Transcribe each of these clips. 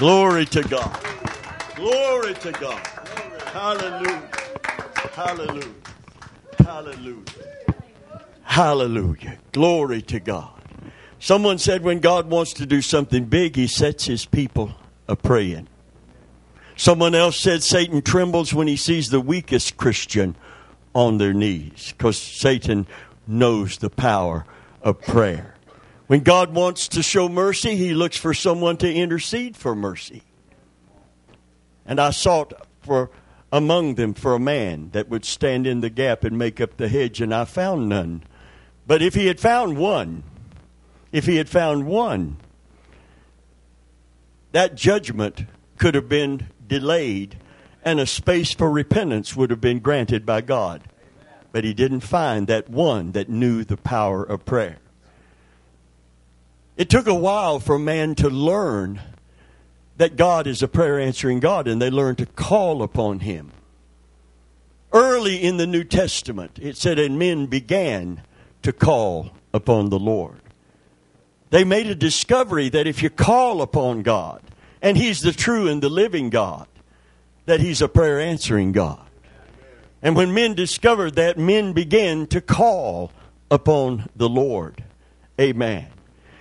Glory to God. Glory to God. Hallelujah. Hallelujah. Hallelujah. Hallelujah. Glory to God. Someone said when God wants to do something big, he sets his people a praying. Someone else said Satan trembles when he sees the weakest Christian on their knees because Satan knows the power of prayer. When God wants to show mercy, he looks for someone to intercede for mercy. And I sought for among them for a man that would stand in the gap and make up the hedge, and I found none. But if he had found one, if he had found one, that judgment could have been delayed and a space for repentance would have been granted by God. But he didn't find that one that knew the power of prayer. It took a while for man to learn that God is a prayer answering God, and they learned to call upon Him. Early in the New Testament, it said, and men began to call upon the Lord. They made a discovery that if you call upon God, and He's the true and the living God, that He's a prayer answering God. And when men discovered that, men began to call upon the Lord. Amen.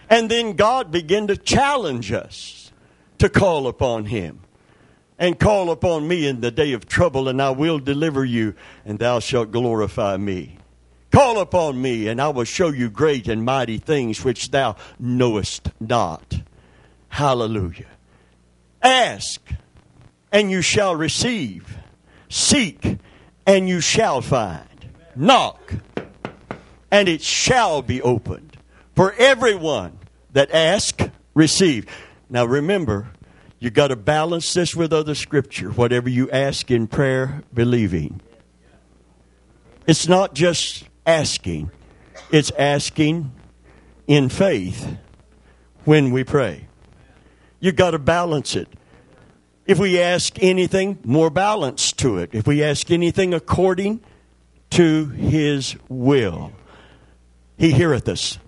And then God began to challenge us to call upon him. And call upon me in the day of trouble, and I will deliver you, and thou shalt glorify me. Call upon me, and I will show you great and mighty things which thou knowest not. Hallelujah. Ask, and you shall receive. Seek, and you shall find. Knock, and it shall be opened. For everyone that ask, receive. Now remember, you got to balance this with other scripture. Whatever you ask in prayer, believing. It's not just asking, it's asking in faith when we pray. You got to balance it. If we ask anything, more balance to it. If we ask anything according to his will, he heareth us.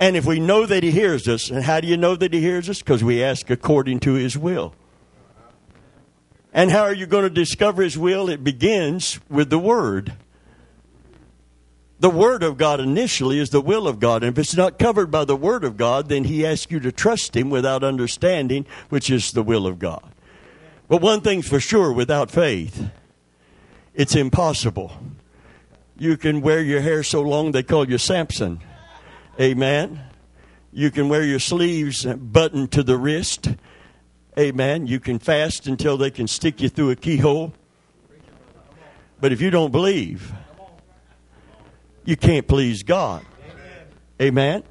And if we know that He hears us, and how do you know that He hears us? Because we ask according to His will. And how are you going to discover His will? It begins with the Word. The Word of God initially is the will of God. And if it's not covered by the Word of God, then He asks you to trust Him without understanding, which is the will of God. But one thing's for sure without faith, it's impossible. You can wear your hair so long they call you Samson. Amen. You can wear your sleeves buttoned to the wrist. Amen. You can fast until they can stick you through a keyhole. But if you don't believe, you can't please God. Amen.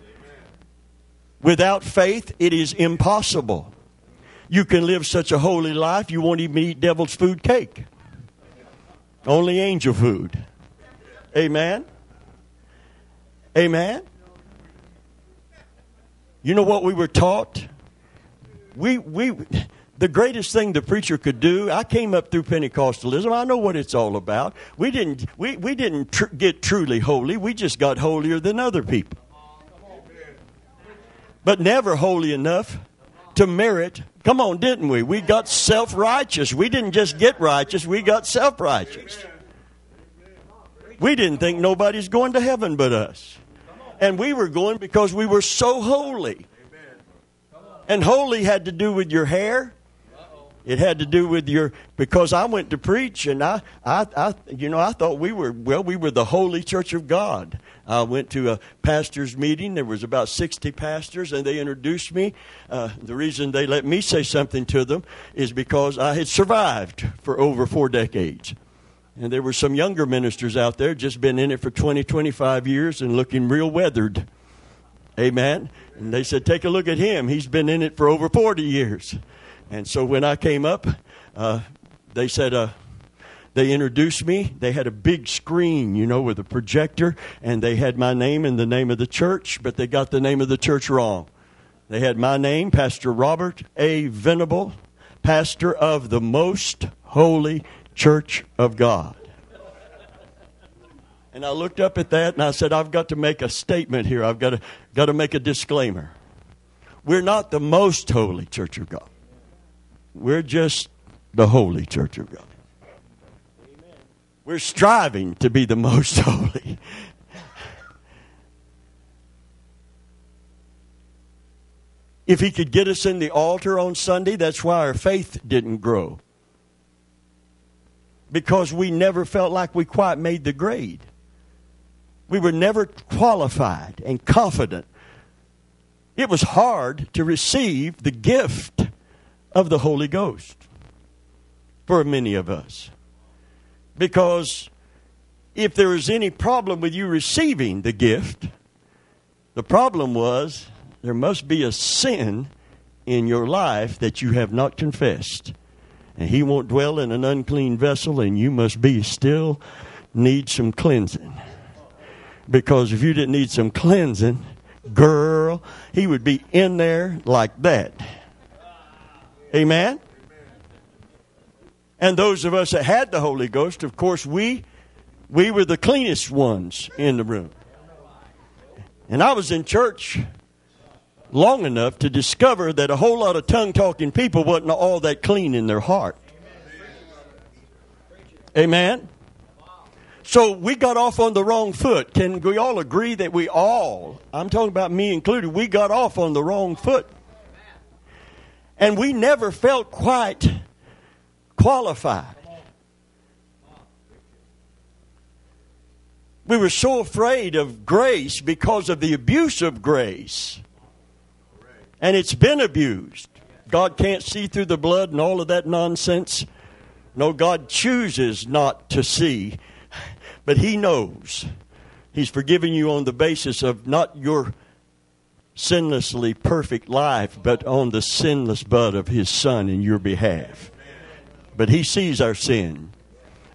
Without faith, it is impossible. You can live such a holy life, you won't even eat devil's food cake. Only angel food. Amen. Amen. You know what we were taught? We, we, the greatest thing the preacher could do, I came up through Pentecostalism. I know what it's all about. We didn't, we, we didn't tr- get truly holy. We just got holier than other people. But never holy enough to merit. Come on, didn't we? We got self righteous. We didn't just get righteous, we got self righteous. We didn't think nobody's going to heaven but us. And we were going because we were so holy. And holy had to do with your hair. It had to do with your because I went to preach and I, I, I, you know, I thought we were well, we were the holy church of God. I went to a pastors' meeting. There was about sixty pastors, and they introduced me. Uh, the reason they let me say something to them is because I had survived for over four decades. And there were some younger ministers out there, just been in it for 20, 25 years and looking real weathered. Amen. And they said, Take a look at him. He's been in it for over 40 years. And so when I came up, uh, they said, uh, they introduced me. They had a big screen, you know, with a projector, and they had my name and the name of the church, but they got the name of the church wrong. They had my name, Pastor Robert A. Venable, pastor of the Most Holy church of God. And I looked up at that and I said, I've got to make a statement here. I've got to, got to make a disclaimer. We're not the most holy church of God. We're just the holy church of God. We're striving to be the most holy. If he could get us in the altar on Sunday, that's why our faith didn't grow. Because we never felt like we quite made the grade. We were never qualified and confident. It was hard to receive the gift of the Holy Ghost for many of us. Because if there was any problem with you receiving the gift, the problem was there must be a sin in your life that you have not confessed. And he won't dwell in an unclean vessel, and you must be still need some cleansing. Because if you didn't need some cleansing, girl, he would be in there like that. Amen? And those of us that had the Holy Ghost, of course, we we were the cleanest ones in the room. And I was in church long enough to discover that a whole lot of tongue talking people wasn't all that clean in their heart. Amen. So we got off on the wrong foot. Can we all agree that we all, I'm talking about me included, we got off on the wrong foot. And we never felt quite qualified. We were so afraid of grace because of the abuse of grace. And it's been abused. God can't see through the blood and all of that nonsense. No, God chooses not to see, but He knows. He's forgiven you on the basis of not your sinlessly perfect life, but on the sinless blood of His Son in your behalf. But He sees our sin,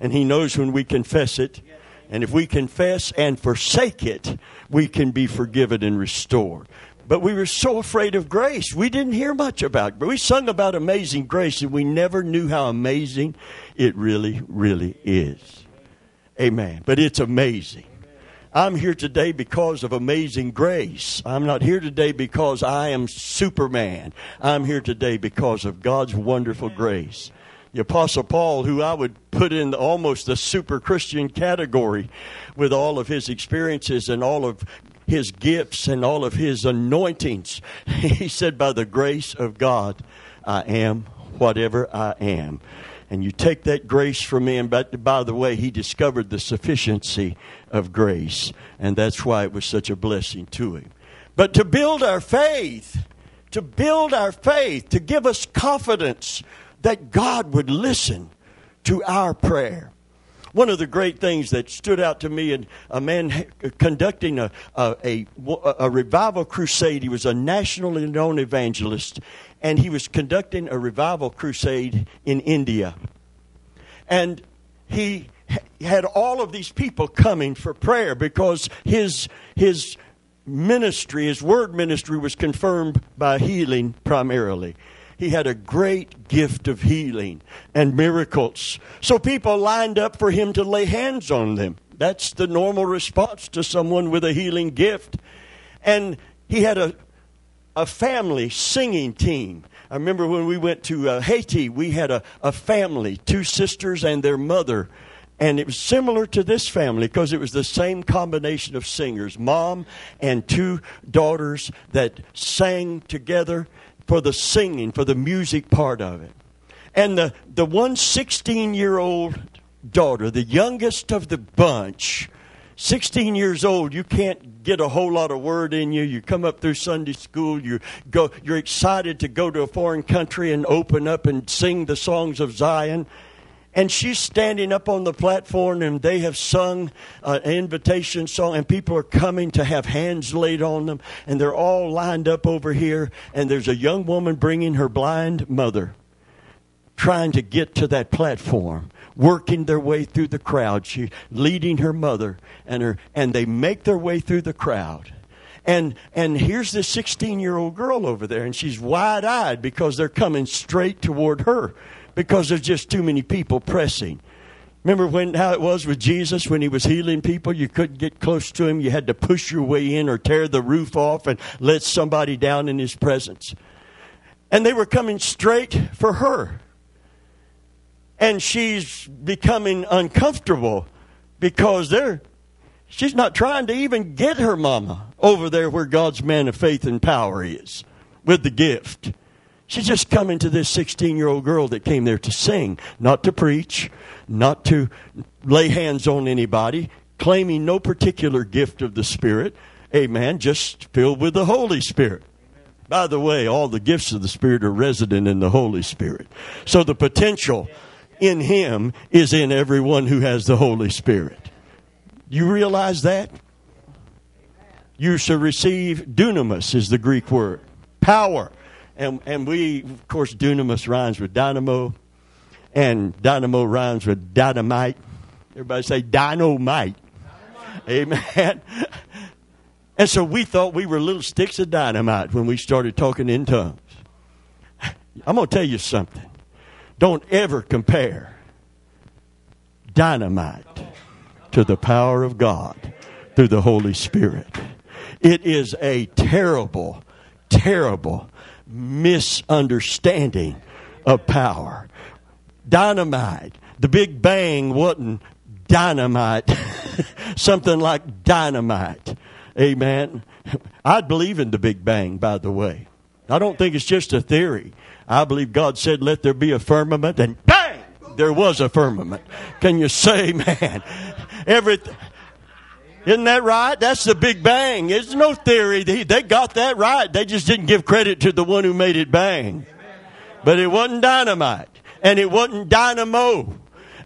and He knows when we confess it. And if we confess and forsake it, we can be forgiven and restored. But we were so afraid of grace. We didn't hear much about it. But we sung about amazing grace, and we never knew how amazing it really, really is. Amen. But it's amazing. I'm here today because of amazing grace. I'm not here today because I am Superman. I'm here today because of God's wonderful grace. The Apostle Paul, who I would put in almost the super Christian category with all of his experiences and all of his gifts and all of his anointings, he said, By the grace of God, I am whatever I am. And you take that grace from him. But by the way, he discovered the sufficiency of grace. And that's why it was such a blessing to him. But to build our faith, to build our faith, to give us confidence that God would listen to our prayer. One of the great things that stood out to me, and a man conducting a, a, a, a revival crusade, he was a nationally known evangelist, and he was conducting a revival crusade in India. And he had all of these people coming for prayer because his, his ministry, his word ministry, was confirmed by healing primarily. He had a great gift of healing and miracles. So people lined up for him to lay hands on them. That's the normal response to someone with a healing gift. And he had a, a family singing team. I remember when we went to uh, Haiti, we had a, a family, two sisters and their mother. And it was similar to this family because it was the same combination of singers mom and two daughters that sang together for the singing, for the music part of it. And the, the one 16 year old daughter, the youngest of the bunch, 16 years old, you can't get a whole lot of word in you. You come up through Sunday school, you go, you're excited to go to a foreign country and open up and sing the songs of Zion. And she's standing up on the platform, and they have sung uh, an invitation song, and people are coming to have hands laid on them, and they're all lined up over here. And there's a young woman bringing her blind mother, trying to get to that platform, working their way through the crowd. She leading her mother, and her, and they make their way through the crowd. And and here's this 16 year old girl over there, and she's wide eyed because they're coming straight toward her because there's just too many people pressing. Remember when how it was with Jesus when he was healing people? You couldn't get close to him. You had to push your way in or tear the roof off and let somebody down in his presence. And they were coming straight for her. And she's becoming uncomfortable because they're she's not trying to even get her mama over there where God's man of faith and power is with the gift. She's just coming to this 16 year old girl that came there to sing, not to preach, not to lay hands on anybody, claiming no particular gift of the Spirit. Amen. Just filled with the Holy Spirit. By the way, all the gifts of the Spirit are resident in the Holy Spirit. So the potential in Him is in everyone who has the Holy Spirit. You realize that? You shall receive dunamis, is the Greek word. Power. And, and we, of course, dunamis rhymes with dynamo, and dynamo rhymes with dynamite. Everybody say dynamite. dynamite. Amen. And so we thought we were little sticks of dynamite when we started talking in tongues. I'm going to tell you something. Don't ever compare dynamite to the power of God through the Holy Spirit. It is a terrible, terrible misunderstanding of power. Dynamite, the Big Bang wasn't dynamite, something like dynamite. Amen. I believe in the Big Bang, by the way. I don't think it's just a theory. I believe God said, let there be a firmament, and bang! There was a firmament. Can you say, man? Everything. Isn't that right? That's the Big Bang. It's no theory. They, they got that right. They just didn't give credit to the one who made it bang. But it wasn't dynamite. And it wasn't dynamo.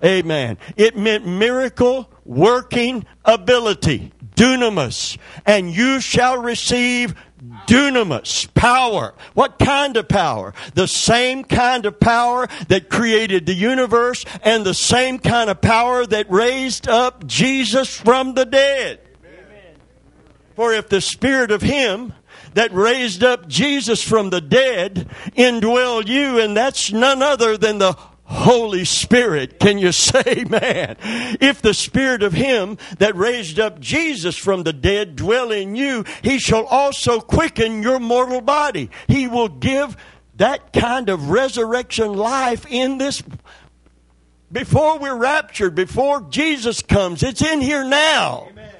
Amen. It meant miracle working ability dunamis, and you shall receive dunamis, power. What kind of power? The same kind of power that created the universe and the same kind of power that raised up Jesus from the dead. Amen. For if the spirit of him that raised up Jesus from the dead indwell you, and that's none other than the Holy Spirit. Can you say, man? If the Spirit of Him that raised up Jesus from the dead dwell in you, He shall also quicken your mortal body. He will give that kind of resurrection life in this before we're raptured, before Jesus comes. It's in here now. Amen.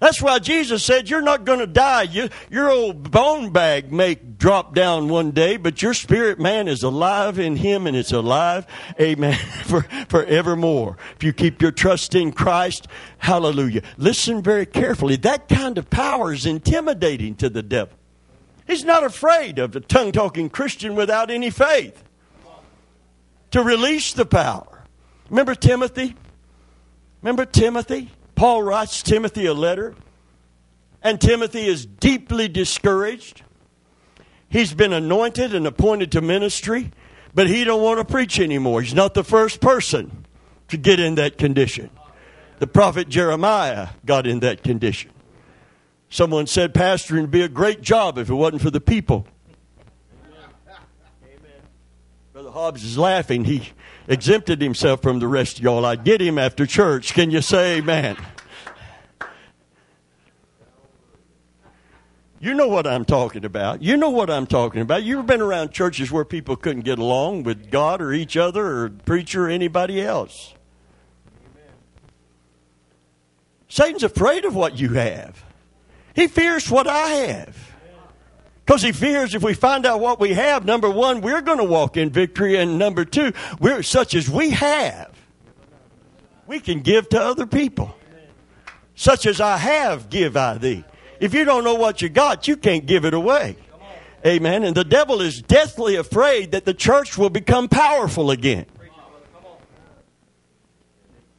That's why Jesus said, You're not going to die. You, your old bone bag may drop down one day, but your spirit man is alive in Him and it's alive, amen, for, forevermore. If you keep your trust in Christ, hallelujah. Listen very carefully. That kind of power is intimidating to the devil. He's not afraid of a tongue talking Christian without any faith to release the power. Remember Timothy? Remember Timothy? Paul writes Timothy a letter, and Timothy is deeply discouraged. He's been anointed and appointed to ministry, but he don't want to preach anymore. He's not the first person to get in that condition. The prophet Jeremiah got in that condition. Someone said pastoring would be a great job if it wasn't for the people. Brother Hobbs is laughing. He exempted himself from the rest of y'all. I'd get him after church. Can you say amen? You know what I'm talking about. You know what I'm talking about. You've been around churches where people couldn't get along with God or each other or preacher or anybody else. Satan's afraid of what you have. He fears what I have. Because he fears if we find out what we have, number one, we're going to walk in victory, and number two, we're such as we have, we can give to other people. Such as I have, give I thee. If you don't know what you got, you can't give it away. Amen. And the devil is deathly afraid that the church will become powerful again.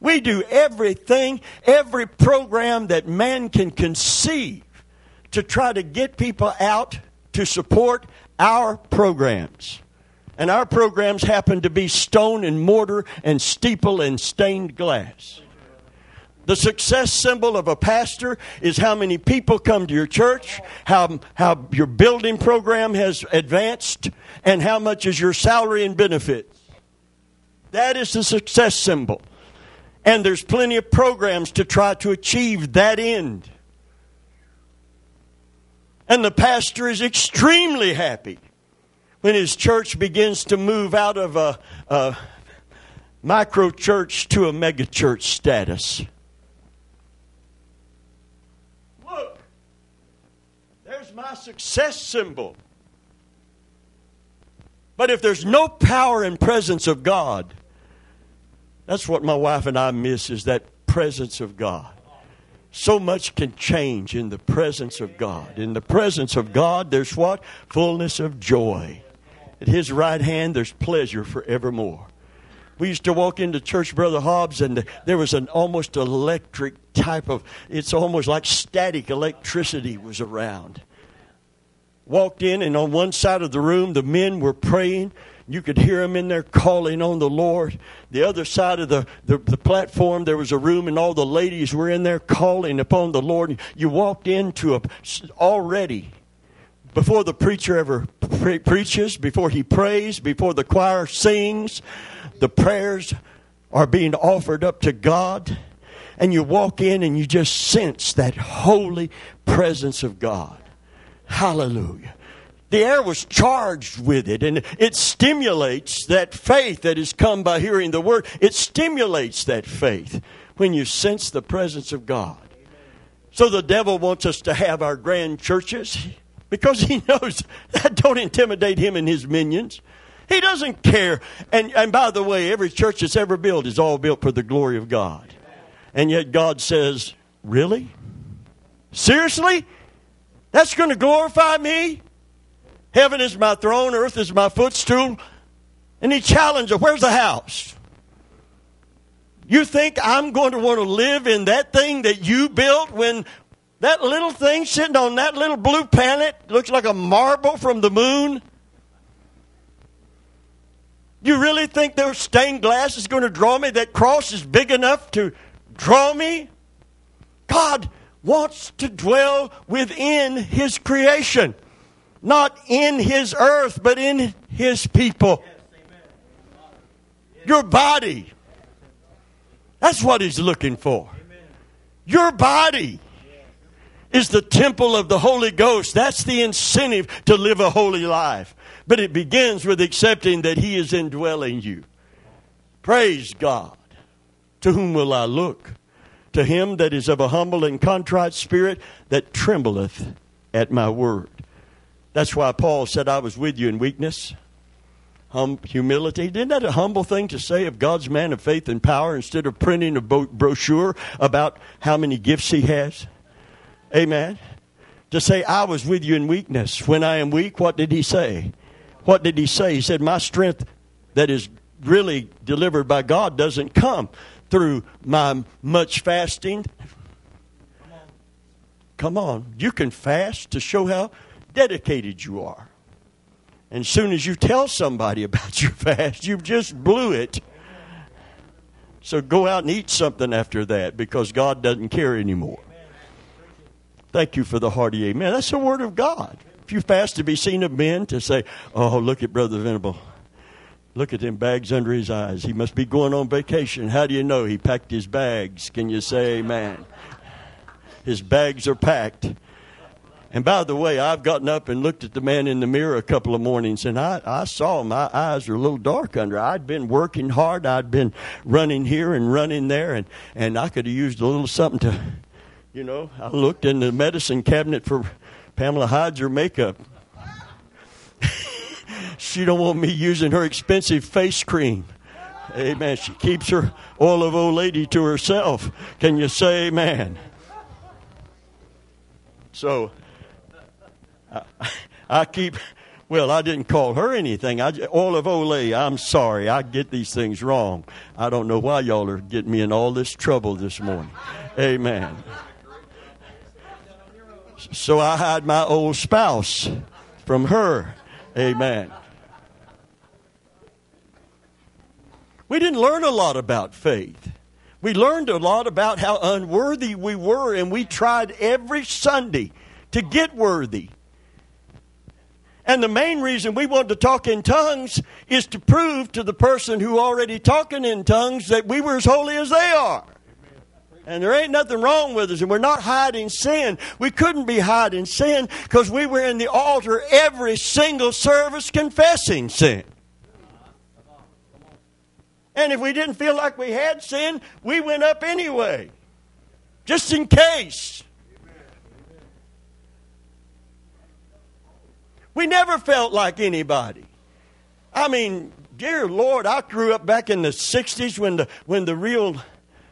We do everything, every program that man can conceive to try to get people out to support our programs. And our programs happen to be stone and mortar and steeple and stained glass. The success symbol of a pastor is how many people come to your church, how, how your building program has advanced, and how much is your salary and benefits. That is the success symbol. And there's plenty of programs to try to achieve that end. And the pastor is extremely happy when his church begins to move out of a, a micro church to a mega church status. Look, there's my success symbol. But if there's no power and presence of God, that's what my wife and I miss is that presence of God. So much can change in the presence of God. In the presence of God, there's what? Fullness of joy. At his right hand, there's pleasure forevermore. We used to walk into church, Brother Hobbs, and there was an almost electric type of, it's almost like static electricity was around. Walked in, and on one side of the room, the men were praying. You could hear them in there calling on the Lord. The other side of the, the, the, platform, there was a room, and all the ladies were in there calling upon the Lord. You walked into a already before the preacher ever pre- preaches, before he prays, before the choir sings, the prayers are being offered up to God. And you walk in and you just sense that holy presence of God. Hallelujah. The air was charged with it, and it stimulates that faith that has come by hearing the word. It stimulates that faith when you sense the presence of God. So the devil wants us to have our grand churches because he knows that don't intimidate him and his minions. He doesn't care. And, and by the way, every church that's ever built is all built for the glory of God. And yet God says, Really? Seriously? That's going to glorify me? Heaven is my throne, earth is my footstool. And he challenged her, Where's the house? You think I'm going to want to live in that thing that you built when that little thing sitting on that little blue planet looks like a marble from the moon. You really think their stained glass is going to draw me? That cross is big enough to draw me? God wants to dwell within His creation, not in His earth, but in His people. Your body. That's what He's looking for. Your body is the temple of the Holy Ghost. That's the incentive to live a holy life. But it begins with accepting that He is indwelling you. Praise God. To whom will I look? To him that is of a humble and contrite spirit that trembleth at my word. That's why Paul said, I was with you in weakness, hum, humility. Isn't that a humble thing to say of God's man of faith and power instead of printing a brochure about how many gifts he has? Amen. To say, I was with you in weakness. When I am weak, what did he say? What did he say? He said, My strength that is really delivered by God doesn't come through my much fasting. Come on. You can fast to show how dedicated you are. And soon as you tell somebody about your fast, you've just blew it. So go out and eat something after that because God doesn't care anymore. Thank you for the hearty amen. That's the word of God. If you fast to be seen of men, to say, oh, look at Brother Venable. Look at them bags under his eyes. He must be going on vacation. How do you know? He packed his bags. Can you say amen? His bags are packed. And by the way, I've gotten up and looked at the man in the mirror a couple of mornings, and I, I saw my eyes were a little dark under. I'd been working hard. I'd been running here and running there, and, and I could have used a little something to you know, I looked in the medicine cabinet for Pamela hides her makeup. she don't want me using her expensive face cream. Amen. She keeps her oil of old lady to herself. Can you say amen? So I, keep. Well, I didn't call her anything. I of Olay. I'm sorry. I get these things wrong. I don't know why y'all are getting me in all this trouble this morning. Amen. So I hide my old spouse from her. Amen. We didn't learn a lot about faith. We learned a lot about how unworthy we were, and we tried every Sunday to get worthy. And the main reason we want to talk in tongues is to prove to the person who already talking in tongues that we were as holy as they are. And there ain't nothing wrong with us, and we're not hiding sin. We couldn't be hiding sin because we were in the altar every single service confessing sin. And if we didn't feel like we had sin, we went up anyway, just in case. We never felt like anybody. I mean, dear Lord, I grew up back in the 60s when the, when the real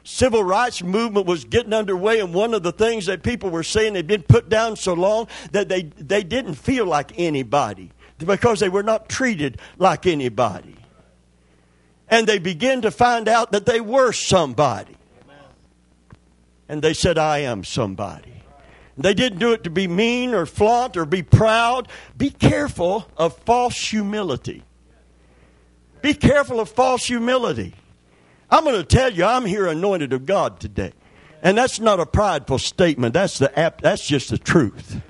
civil rights movement was getting underway, and one of the things that people were saying they'd been put down so long that they, they didn't feel like anybody because they were not treated like anybody. And they began to find out that they were somebody. And they said, I am somebody. They didn't do it to be mean or flaunt or be proud. Be careful of false humility. Be careful of false humility. I'm going to tell you, I'm here anointed of God today. And that's not a prideful statement. That's, the, that's just the truth.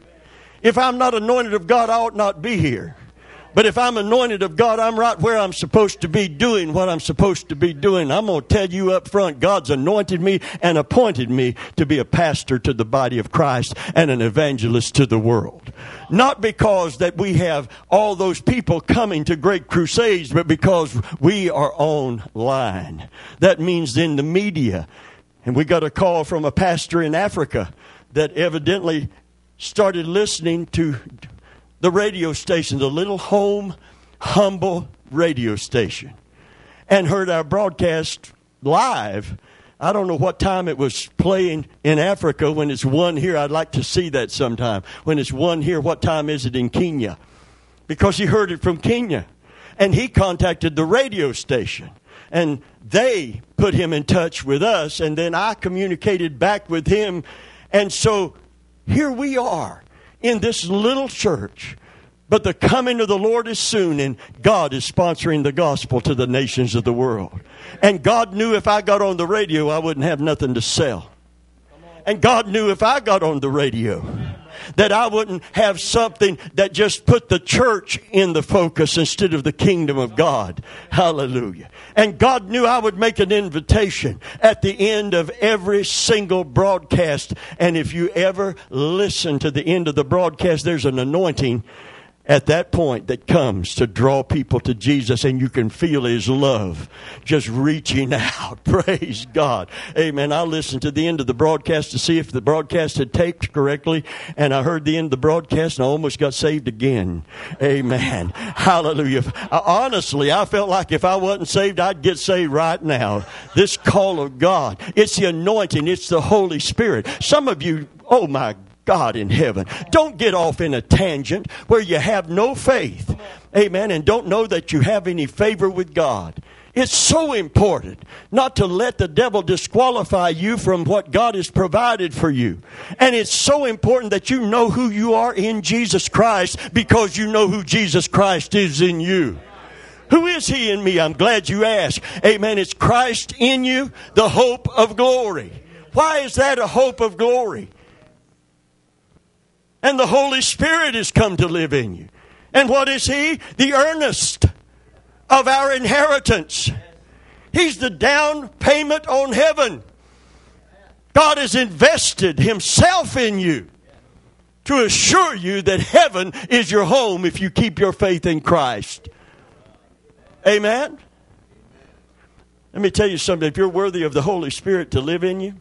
If I'm not anointed of God, I ought not be here. But if I'm anointed of God, I'm right where I'm supposed to be doing what I'm supposed to be doing. I'm going to tell you up front, God's anointed me and appointed me to be a pastor to the body of Christ and an evangelist to the world. Not because that we have all those people coming to great crusades, but because we are online. That means in the media. And we got a call from a pastor in Africa that evidently started listening to the radio station, the little home, humble radio station, and heard our broadcast live. I don't know what time it was playing in Africa when it's one here. I'd like to see that sometime. When it's one here, what time is it in Kenya? Because he heard it from Kenya. And he contacted the radio station. And they put him in touch with us. And then I communicated back with him. And so here we are in this little church. But the coming of the Lord is soon, and God is sponsoring the gospel to the nations of the world. And God knew if I got on the radio, I wouldn't have nothing to sell. And God knew if I got on the radio, that I wouldn't have something that just put the church in the focus instead of the kingdom of God. Hallelujah. And God knew I would make an invitation at the end of every single broadcast. And if you ever listen to the end of the broadcast, there's an anointing at that point that comes to draw people to Jesus and you can feel his love just reaching out. Praise God. Amen. I listened to the end of the broadcast to see if the broadcast had taped correctly and I heard the end of the broadcast and I almost got saved again. Amen. Hallelujah. honestly, I felt like if I wasn't saved, I'd get saved right now. This call of God. It's the anointing. It's the Holy Spirit. Some of you, oh my God in heaven. Don't get off in a tangent where you have no faith. Amen. And don't know that you have any favor with God. It's so important not to let the devil disqualify you from what God has provided for you. And it's so important that you know who you are in Jesus Christ because you know who Jesus Christ is in you. Who is he in me? I'm glad you asked. Amen. It's Christ in you, the hope of glory. Why is that a hope of glory? And the Holy Spirit has come to live in you. And what is He? The earnest of our inheritance. He's the down payment on heaven. God has invested Himself in you to assure you that heaven is your home if you keep your faith in Christ. Amen? Let me tell you something. If you're worthy of the Holy Spirit to live in you,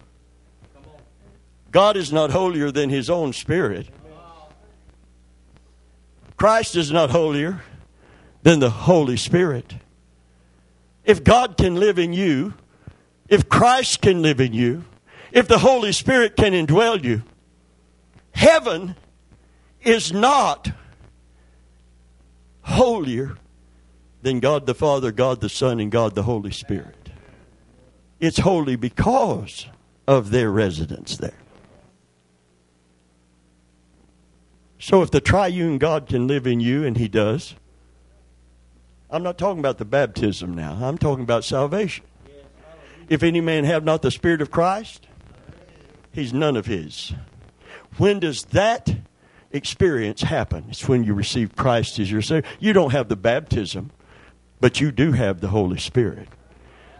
God is not holier than His own Spirit. Christ is not holier than the Holy Spirit. If God can live in you, if Christ can live in you, if the Holy Spirit can indwell you, heaven is not holier than God the Father, God the Son, and God the Holy Spirit. It's holy because of their residence there. So if the triune God can live in you, and He does, I'm not talking about the baptism now, I'm talking about salvation. If any man have not the Spirit of Christ, he's none of his. When does that experience happen? It's when you receive Christ as your Savior. You don't have the baptism, but you do have the Holy Spirit.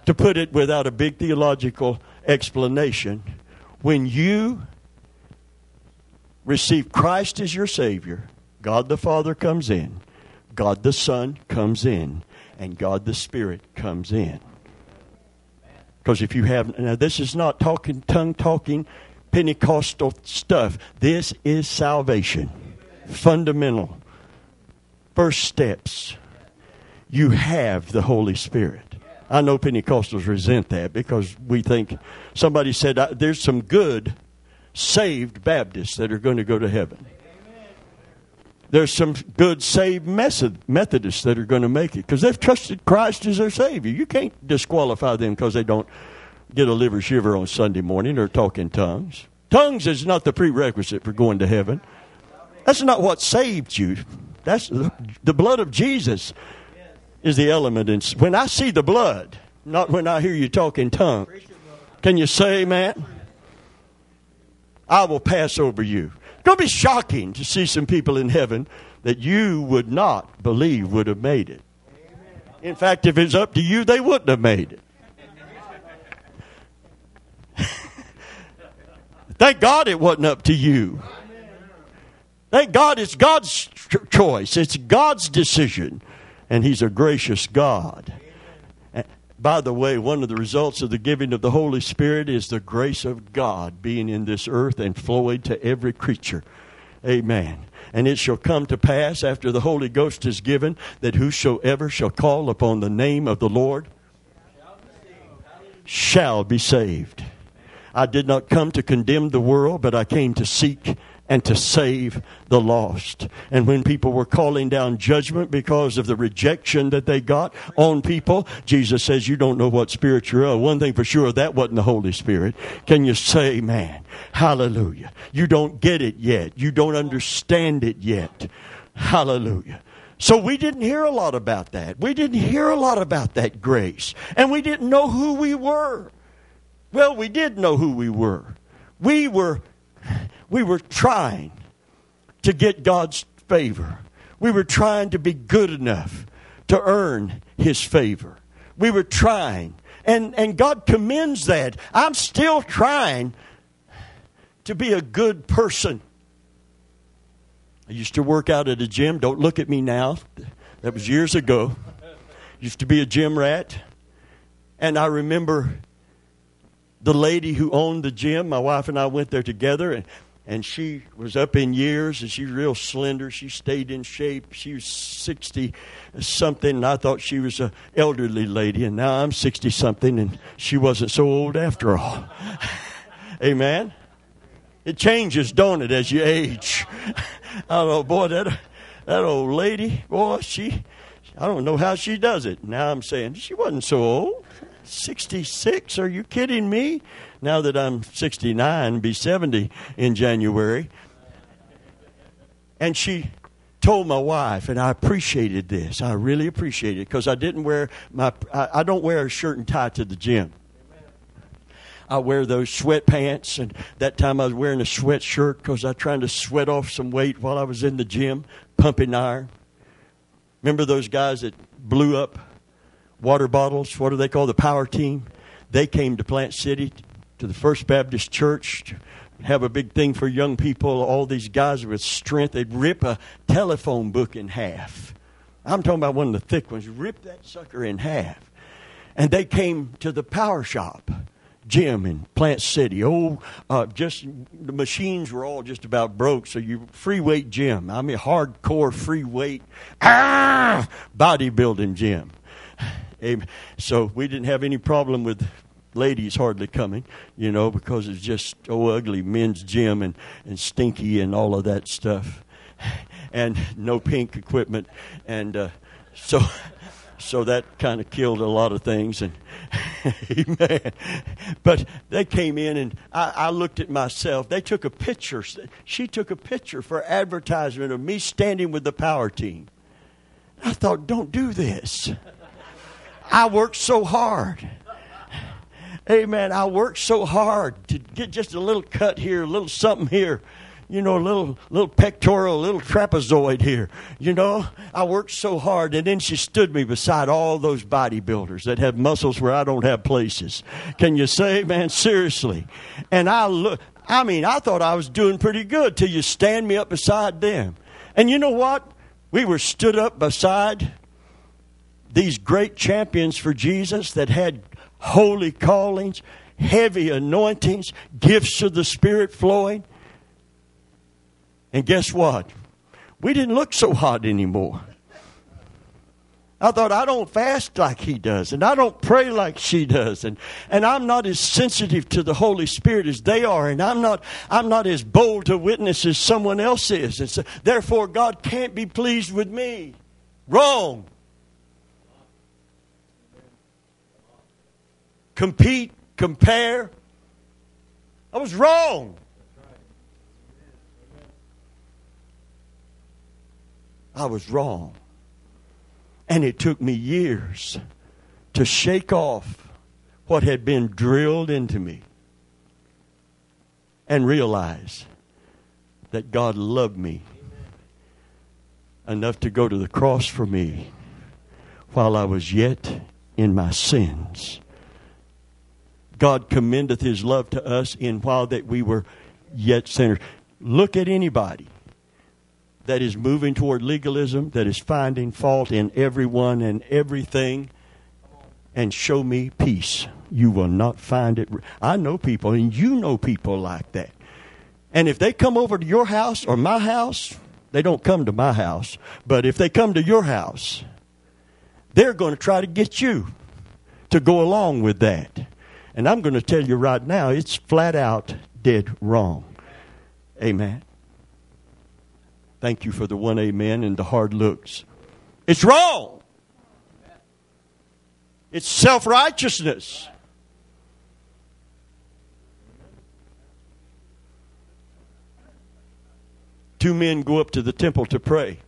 To put it without a big theological explanation. When you receive Christ as your Savior, God the Father comes in, God the Son comes in, and God the Spirit comes in. Because if you have, now this is not talking, tongue talking, Pentecostal stuff. This is salvation. Fundamental. First steps. You have the Holy Spirit. I know Pentecostals resent that because we think somebody said there's some good saved Baptists that are going to go to heaven. There's some good saved Methodists that are going to make it because they've trusted Christ as their Savior. You can't disqualify them because they don't get a liver shiver on Sunday morning or talk in tongues. Tongues is not the prerequisite for going to heaven. That's not what saved you. That's the blood of Jesus is the element. And when I see the blood, not when I hear you talk in tongues. Can you say, man? I will pass over you. It's going to be shocking to see some people in heaven that you would not believe would have made it. In fact, if it's up to you, they wouldn't have made it. Thank God it wasn't up to you. Thank God it's God's choice, it's God's decision, and He's a gracious God. By the way, one of the results of the giving of the Holy Spirit is the grace of God being in this earth and flowing to every creature. Amen. And it shall come to pass after the Holy Ghost is given that whosoever shall call upon the name of the Lord shall be saved. I did not come to condemn the world, but I came to seek and to save the lost. And when people were calling down judgment because of the rejection that they got on people, Jesus says, You don't know what spirit you're of. One thing for sure, that wasn't the Holy Spirit. Can you say, Man, hallelujah? You don't get it yet. You don't understand it yet. Hallelujah. So we didn't hear a lot about that. We didn't hear a lot about that grace. And we didn't know who we were. Well, we did know who we were. We were, we were trying to get God's favor. We were trying to be good enough to earn His favor. We were trying. And, and God commends that. I'm still trying to be a good person. I used to work out at a gym. Don't look at me now. That was years ago. Used to be a gym rat. And I remember the lady who owned the gym. My wife and I went there together, and, and she was up in years, and she's real slender. She stayed in shape. She was 60 something, and I thought she was an elderly lady, and now I'm 60 something, and she wasn't so old after all. Amen. It changes, don't it, as you age? I don't know, boy, that that old lady, boy, she, I don't know how she does it. Now I'm saying she wasn't so old. 66? Are you kidding me? Now that I'm 69, be 70 in January. And she told my wife, and I appreciated this. I really appreciated it because I didn't wear my, I, I don't wear a shirt and tie to the gym. I wear those sweatpants, and that time I was wearing a sweatshirt because I was trying to sweat off some weight while I was in the gym pumping iron. Remember those guys that blew up water bottles. What do they call the power team? They came to Plant City to the First Baptist Church have a big thing for young people. All these guys with strength, they'd rip a telephone book in half. I'm talking about one of the thick ones. Rip that sucker in half. And they came to the power shop gym in Plant City. Oh, uh, just the machines were all just about broke. So you free weight gym. I mean, hardcore free weight ah, bodybuilding gym. So we didn't have any problem with ladies hardly coming, you know, because it's just oh ugly men's gym and, and stinky and all of that stuff. And no pink equipment. And uh, so so that kind of killed a lot of things and amen but they came in and I, I, looked at myself they took a picture she took a picture for advertisement of me standing with the power team i thought don't do this I worked so hard. Amen. I worked so hard to get just a little cut here, a little something here. you know, a little, little pectoral, a little trapezoid here. You know, I worked so hard. And then she stood me beside all those bodybuilders that have muscles where I don't have places. Can you say, man, seriously? And I look, I mean, I thought I was doing pretty good till you stand me up beside them. And you know what? We were stood up beside these great champions for Jesus that had holy callings, heavy anointings, gifts of the Spirit flowing. And guess what? We didn't look so hot anymore. I thought I don't fast like he does, and I don't pray like she does, and, and I'm not as sensitive to the Holy Spirit as they are, and I'm not I'm not as bold to witness as someone else is. And so, therefore, God can't be pleased with me. Wrong. Compete, compare. I was wrong. I was wrong. And it took me years to shake off what had been drilled into me and realize that God loved me enough to go to the cross for me while I was yet in my sins. God commendeth his love to us in while that we were yet sinners. Look at anybody that is moving toward legalism, that is finding fault in everyone and everything, and show me peace. You will not find it. I know people, and you know people like that. And if they come over to your house or my house, they don't come to my house, but if they come to your house, they're going to try to get you to go along with that. And I'm going to tell you right now, it's flat out dead wrong. Amen. Thank you for the one amen and the hard looks. It's wrong. It's self righteousness. Two men go up to the temple to pray.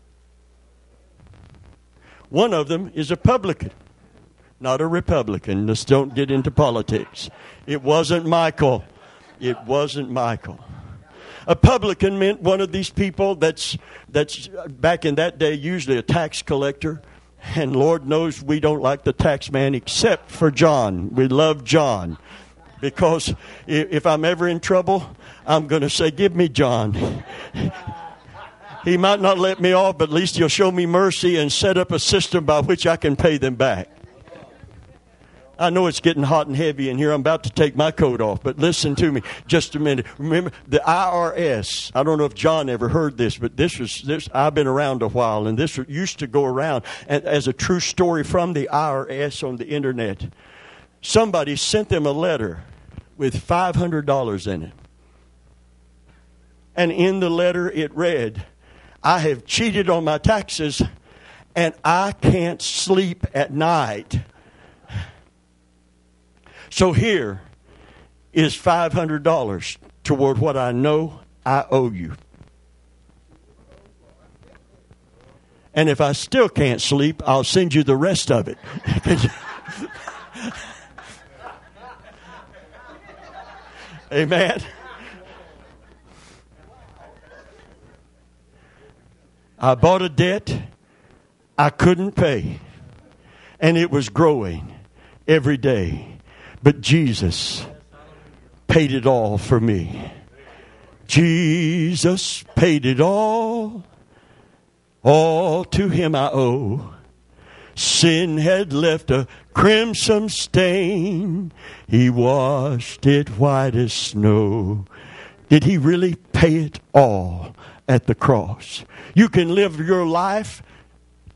One of them is a publican, not a Republican. Let's don't get into politics. It wasn't Michael. It wasn't Michael. A publican meant one of these people that's, that's back in that day usually a tax collector. And Lord knows we don't like the tax man except for John. We love John. Because if I'm ever in trouble, I'm going to say, Give me John. he might not let me off, but at least he'll show me mercy and set up a system by which I can pay them back. I know it's getting hot and heavy in here. I'm about to take my coat off, but listen to me just a minute. Remember the IRS. I don't know if John ever heard this, but this was this. I've been around a while, and this used to go around as a true story from the IRS on the internet. Somebody sent them a letter with five hundred dollars in it, and in the letter it read, "I have cheated on my taxes, and I can't sleep at night." So here is $500 toward what I know I owe you. And if I still can't sleep, I'll send you the rest of it. Amen. I bought a debt I couldn't pay, and it was growing every day. But Jesus paid it all for me. Jesus paid it all. All to him I owe. Sin had left a crimson stain. He washed it white as snow. Did he really pay it all at the cross? You can live your life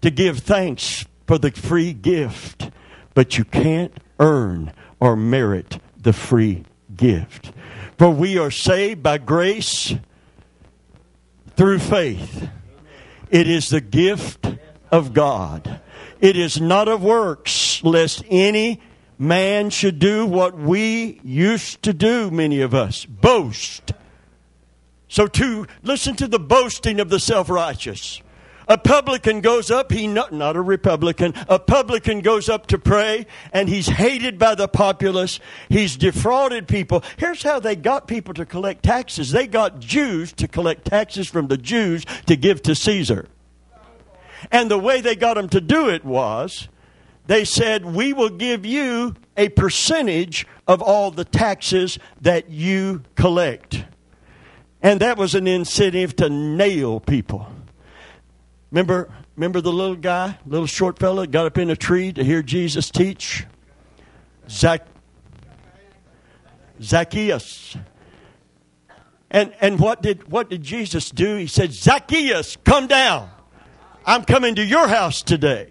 to give thanks for the free gift, but you can't earn or merit the free gift. For we are saved by grace through faith. It is the gift of God. It is not of works, lest any man should do what we used to do, many of us boast. So, to listen to the boasting of the self righteous. A publican goes up, he not, not a Republican, a publican goes up to pray and he's hated by the populace. He's defrauded people. Here's how they got people to collect taxes. They got Jews to collect taxes from the Jews to give to Caesar. And the way they got them to do it was they said, We will give you a percentage of all the taxes that you collect. And that was an incentive to nail people. Remember, remember the little guy, little short fella, got up in a tree to hear Jesus teach? Zac- Zacchaeus. And, and what, did, what did Jesus do? He said, Zacchaeus, come down. I'm coming to your house today.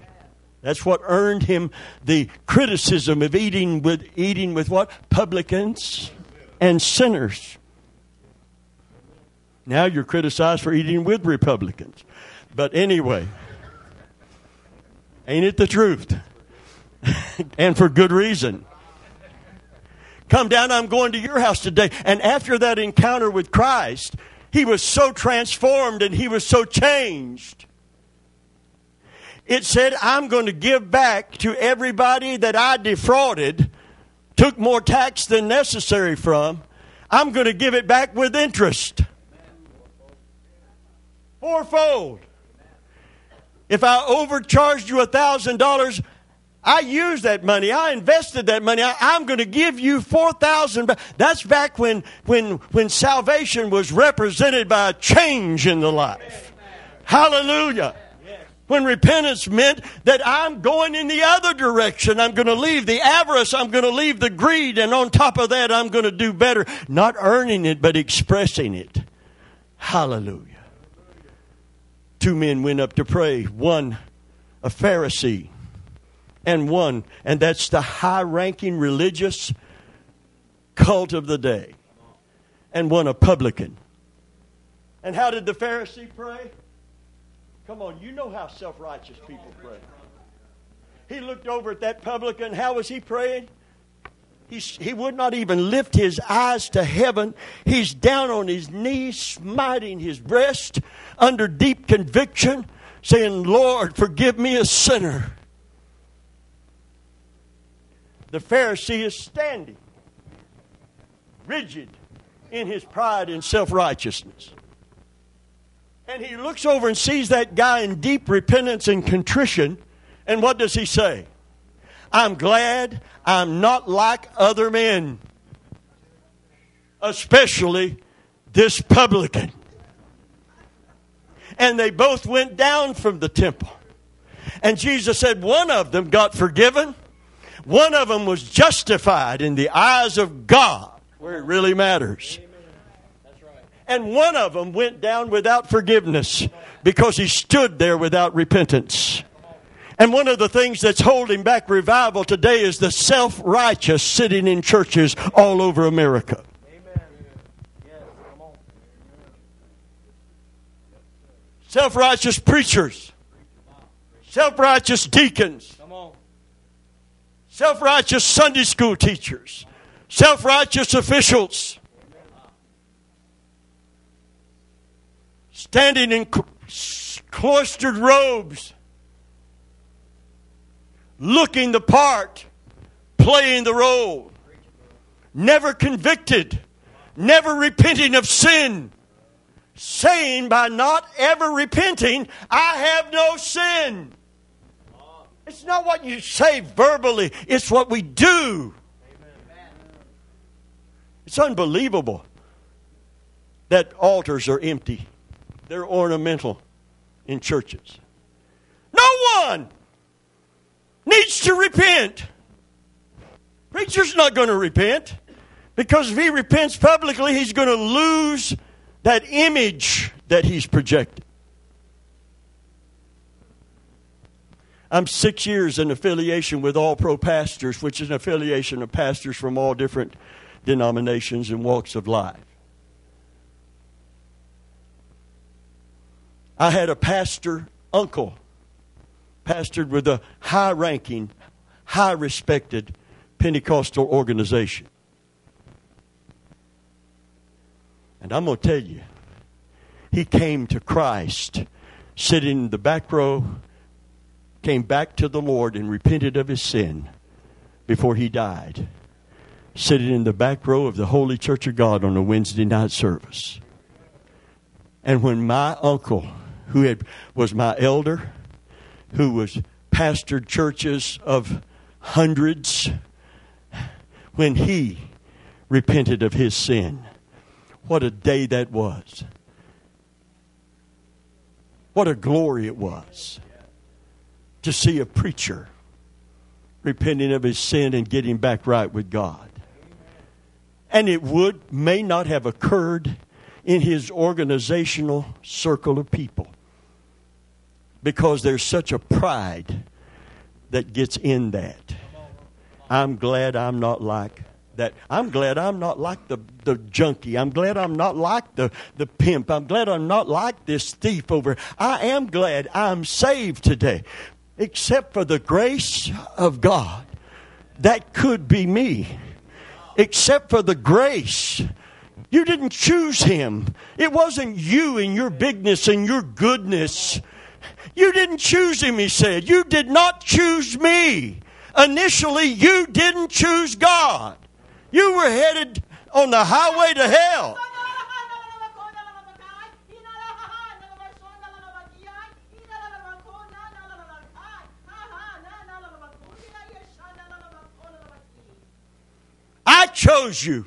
That's what earned him the criticism of eating with, eating with what? Publicans and sinners. Now you're criticized for eating with Republicans. But anyway, ain't it the truth? and for good reason. Come down, I'm going to your house today. And after that encounter with Christ, he was so transformed and he was so changed. It said, I'm going to give back to everybody that I defrauded, took more tax than necessary from. I'm going to give it back with interest. Fourfold. If I overcharged you a thousand dollars, I used that money. I invested that money. I, am going to give you four thousand. That's back when when when salvation was represented by a change in the life. Hallelujah. When repentance meant that I'm going in the other direction. I'm going to leave the avarice. I'm going to leave the greed. And on top of that, I'm going to do better. Not earning it, but expressing it. Hallelujah two men went up to pray one a Pharisee and one, and that's the high ranking religious cult of the day, and one a publican. And how did the Pharisee pray? Come on, you know how self righteous people pray. He looked over at that publican. How was he praying? He, he would not even lift his eyes to heaven. He's down on his knees, smiting his breast under deep conviction, saying, Lord, forgive me a sinner. The Pharisee is standing, rigid in his pride and self righteousness. And he looks over and sees that guy in deep repentance and contrition. And what does he say? I'm glad I'm not like other men, especially this publican. And they both went down from the temple. And Jesus said one of them got forgiven, one of them was justified in the eyes of God, where it really matters. And one of them went down without forgiveness because he stood there without repentance. And one of the things that's holding back revival today is the self righteous sitting in churches all over America. Self righteous preachers, self righteous deacons, self righteous Sunday school teachers, self righteous officials. Standing in cloistered robes looking the part, playing the role, never convicted, never repenting of sin, saying by not ever repenting, I have no sin. It's not what you say verbally, it's what we do. It's unbelievable that altars are empty, they're ornamental in churches. No one needs to repent. Preacher's not going to repent because if he repents publicly, he's going to lose that image that he's projected. I'm six years in affiliation with All Pro Pastors, which is an affiliation of pastors from all different denominations and walks of life. I had a pastor uncle pastored with a high ranking, high respected Pentecostal organization. And I'm going to tell you, he came to Christ sitting in the back row, came back to the Lord and repented of his sin before he died. Sitting in the back row of the Holy Church of God on a Wednesday night service. And when my uncle, who had, was my elder, who was pastored churches of hundreds, when he repented of his sin, what a day that was. What a glory it was to see a preacher repenting of his sin and getting back right with God. And it would, may not have occurred in his organizational circle of people because there's such a pride that gets in that. I'm glad I'm not like that. I'm glad I'm not like the, the junkie. I'm glad I'm not like the, the pimp. I'm glad I'm not like this thief over. I am glad I'm saved today. Except for the grace of God. That could be me. Except for the grace you didn't choose him. It wasn't you and your bigness and your goodness. You didn't choose him, he said. You did not choose me. Initially, you didn't choose God. You were headed on the highway to hell. I chose you.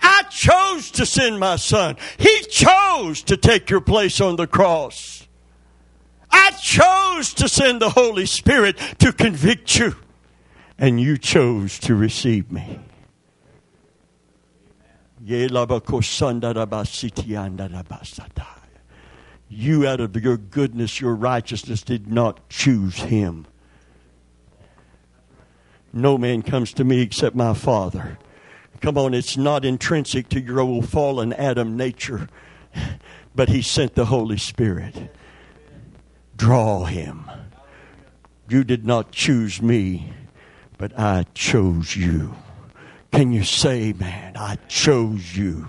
I chose to send my son. He chose to take your place on the cross. I chose to send the Holy Spirit to convict you. And you chose to receive me. You, out of your goodness, your righteousness, did not choose him. No man comes to me except my Father. Come on, it's not intrinsic to your old fallen Adam nature, but He sent the Holy Spirit. Draw Him. You did not choose me, but I chose you. Can you say, man, I chose you?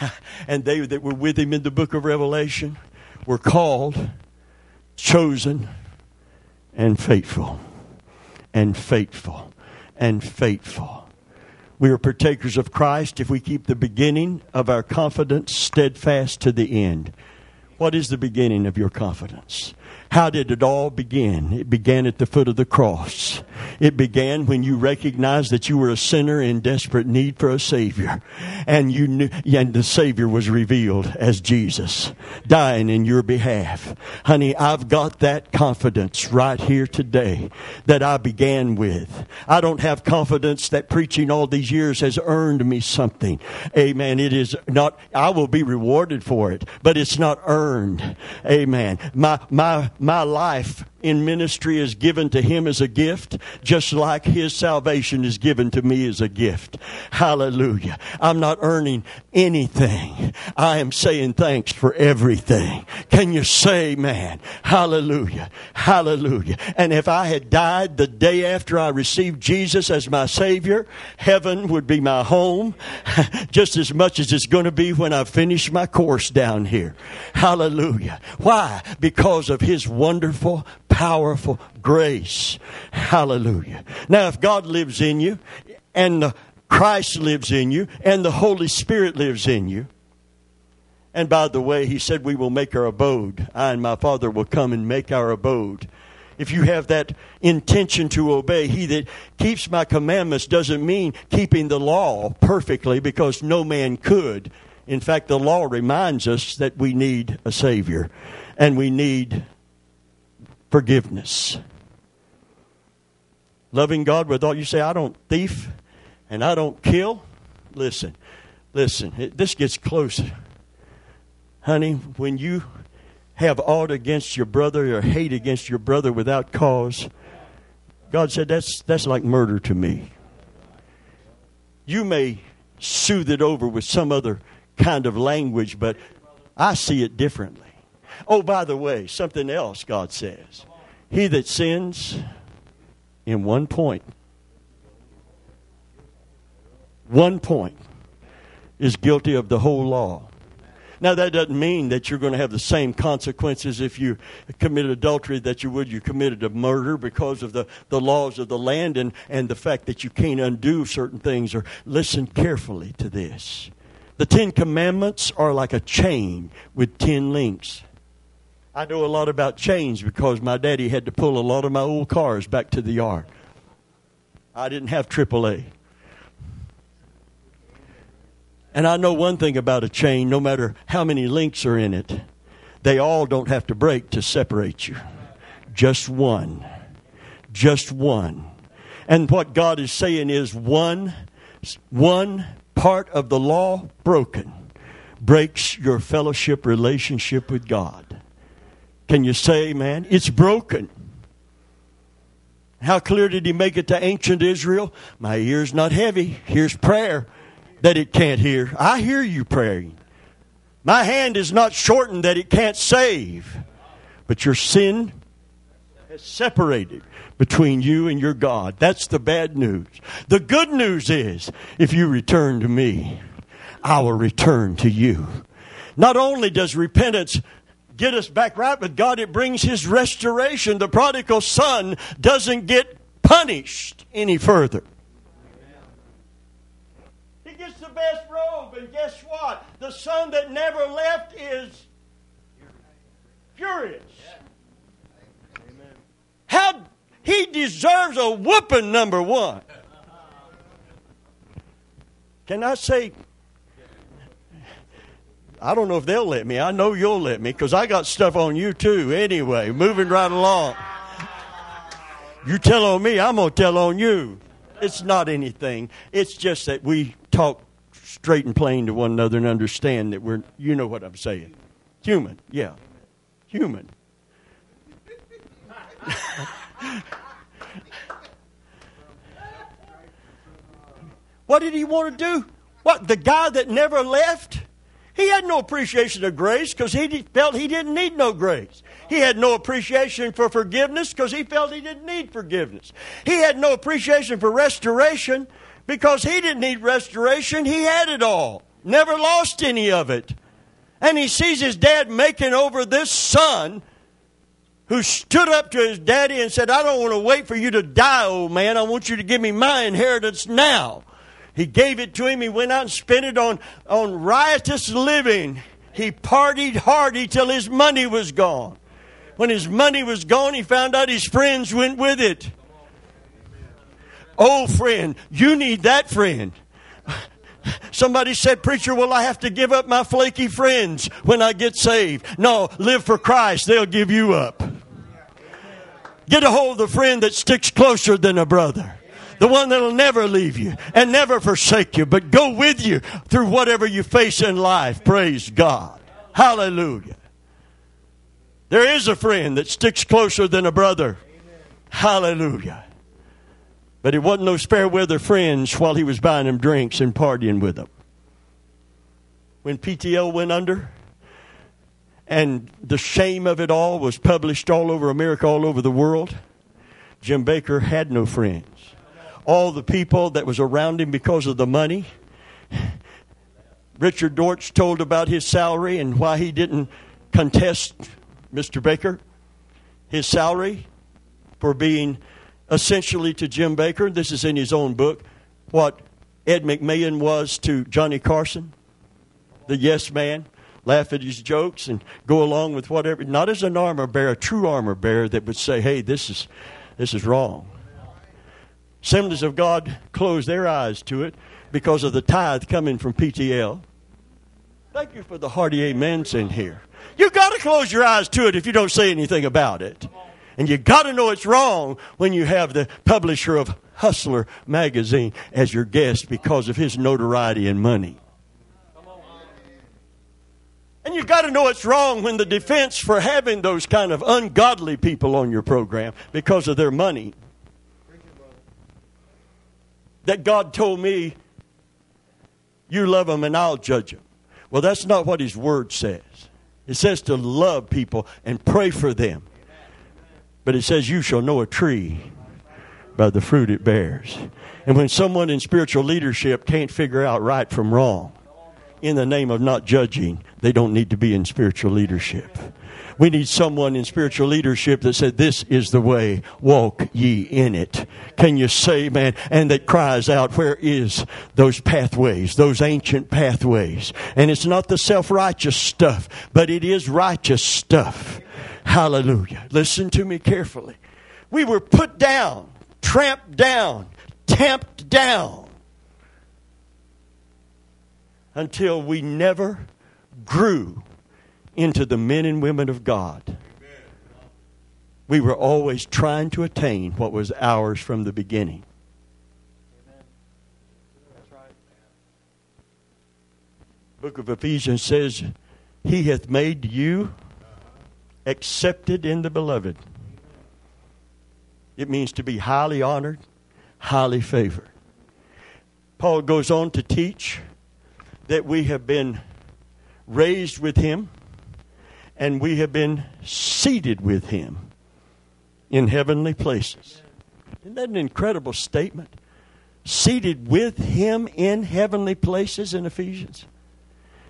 and they that were with him in the book of Revelation were called, chosen, and faithful, and faithful, and faithful. We are partakers of Christ if we keep the beginning of our confidence steadfast to the end. What is the beginning of your confidence? How did it all begin? It began at the foot of the cross. It began when you recognized that you were a sinner in desperate need for a Savior. And you knew, and the Savior was revealed as Jesus, dying in your behalf. Honey, I've got that confidence right here today that I began with. I don't have confidence that preaching all these years has earned me something. Amen. It is not, I will be rewarded for it, but it's not earned. Amen. My, my, my life in ministry is given to him as a gift, just like his salvation is given to me as a gift. Hallelujah. I'm not earning anything. I am saying thanks for everything. Can you say, man? Hallelujah. Hallelujah. And if I had died the day after I received Jesus as my Savior, heaven would be my home just as much as it's going to be when I finish my course down here. Hallelujah. Why? Because of his wonderful powerful grace. Hallelujah. Now, if God lives in you and Christ lives in you and the Holy Spirit lives in you, and by the way, he said, We will make our abode. I and my Father will come and make our abode. If you have that intention to obey, he that keeps my commandments doesn't mean keeping the law perfectly because no man could. In fact, the law reminds us that we need a Savior and we need forgiveness. Loving God with all you say, I don't thief and I don't kill. Listen, listen, it, this gets closer. Honey, when you have aught against your brother or hate against your brother without cause, God said that's, that's like murder to me. You may soothe it over with some other kind of language, but I see it differently. Oh, by the way, something else God says. He that sins in one point, one point, is guilty of the whole law. Now, that doesn't mean that you're going to have the same consequences if you committed adultery that you would you committed a murder because of the, the laws of the land and, and the fact that you can't undo certain things. Or listen carefully to this. The Ten Commandments are like a chain with ten links. I know a lot about chains because my daddy had to pull a lot of my old cars back to the yard. I didn't have AAA. And I know one thing about a chain no matter how many links are in it, they all don't have to break to separate you. Just one. Just one. And what God is saying is one, one part of the law broken breaks your fellowship relationship with God. Can you say, man? It's broken. How clear did he make it to ancient Israel? My ear's not heavy. Here's prayer that it can't hear. I hear you praying. My hand is not shortened that it can't save. But your sin has separated between you and your God. That's the bad news. The good news is if you return to me, I will return to you. Not only does repentance get us back right with God, it brings His restoration. The prodigal son doesn't get punished any further. He gets the best robe, and guess what? The son that never left is furious. How he deserves a whooping, number one. Can I say I don't know if they'll let me. I know you'll let me because I got stuff on you too. Anyway, moving right along. You tell on me, I'm going to tell on you. It's not anything. It's just that we talk straight and plain to one another and understand that we're, you know what I'm saying. Human, yeah. Human. what did he want to do? What, the guy that never left? He had no appreciation of grace because he felt he didn't need no grace. He had no appreciation for forgiveness because he felt he didn't need forgiveness. He had no appreciation for restoration because he didn't need restoration. He had it all, never lost any of it. And he sees his dad making over this son who stood up to his daddy and said, I don't want to wait for you to die, old man. I want you to give me my inheritance now. He gave it to him. He went out and spent it on, on riotous living. He partied hardy till his money was gone. When his money was gone, he found out his friends went with it. Oh, friend, you need that friend. Somebody said, Preacher, will I have to give up my flaky friends when I get saved? No, live for Christ. They'll give you up. Get a hold of the friend that sticks closer than a brother the one that'll never leave you and never forsake you, but go with you through whatever you face in life. Praise God. Hallelujah. There is a friend that sticks closer than a brother. Hallelujah. But it wasn't no spare weather friends while he was buying them drinks and partying with them. When PTL went under, and the shame of it all was published all over America, all over the world, Jim Bakker had no friends all the people that was around him because of the money. Richard Dortch told about his salary and why he didn't contest Mr. Bakker, his salary for being essentially to Jim Bakker. This is in his own book. What Ed McMahon was to Johnny Carson, the yes man, laugh at his jokes and go along with whatever. Not as an armor bearer, a true armor bearer that would say, "Hey, this is this is wrong." Assemblies of God closed their eyes to it because of the tithe coming from PTL. Thank you for the hearty amens in here. You've got to close your eyes to it if you don't say anything about it. And you've got to know it's wrong when you have the publisher of Hustler magazine as your guest because of his notoriety and money. And you've got to know it's wrong when the defense for having those kind of ungodly people on your program because of their money that God told me, You love them and I'll judge them. Well, that's not what His Word says. It says to love people and pray for them. But it says, You shall know a tree by the fruit it bears. And when someone in spiritual leadership can't figure out right from wrong, in the name of not judging, they don't need to be in spiritual leadership. We need someone in spiritual leadership that said, This is the way, walk ye in it. Can you say, man? And that cries out, Where is those pathways, those ancient pathways? And it's not the self righteous stuff, but it is righteous stuff. Hallelujah. Listen to me carefully. We were put down, tramped down, tamped down until we never grew into the men and women of God. We were always trying to attain what was ours from the beginning. Book of Ephesians says, He hath made you accepted in the beloved. It means to be highly honored, highly favored. Paul goes on to teach that we have been raised with him and we have been seated with him in heavenly places. Isn't that an incredible statement? Seated with him in heavenly places in Ephesians.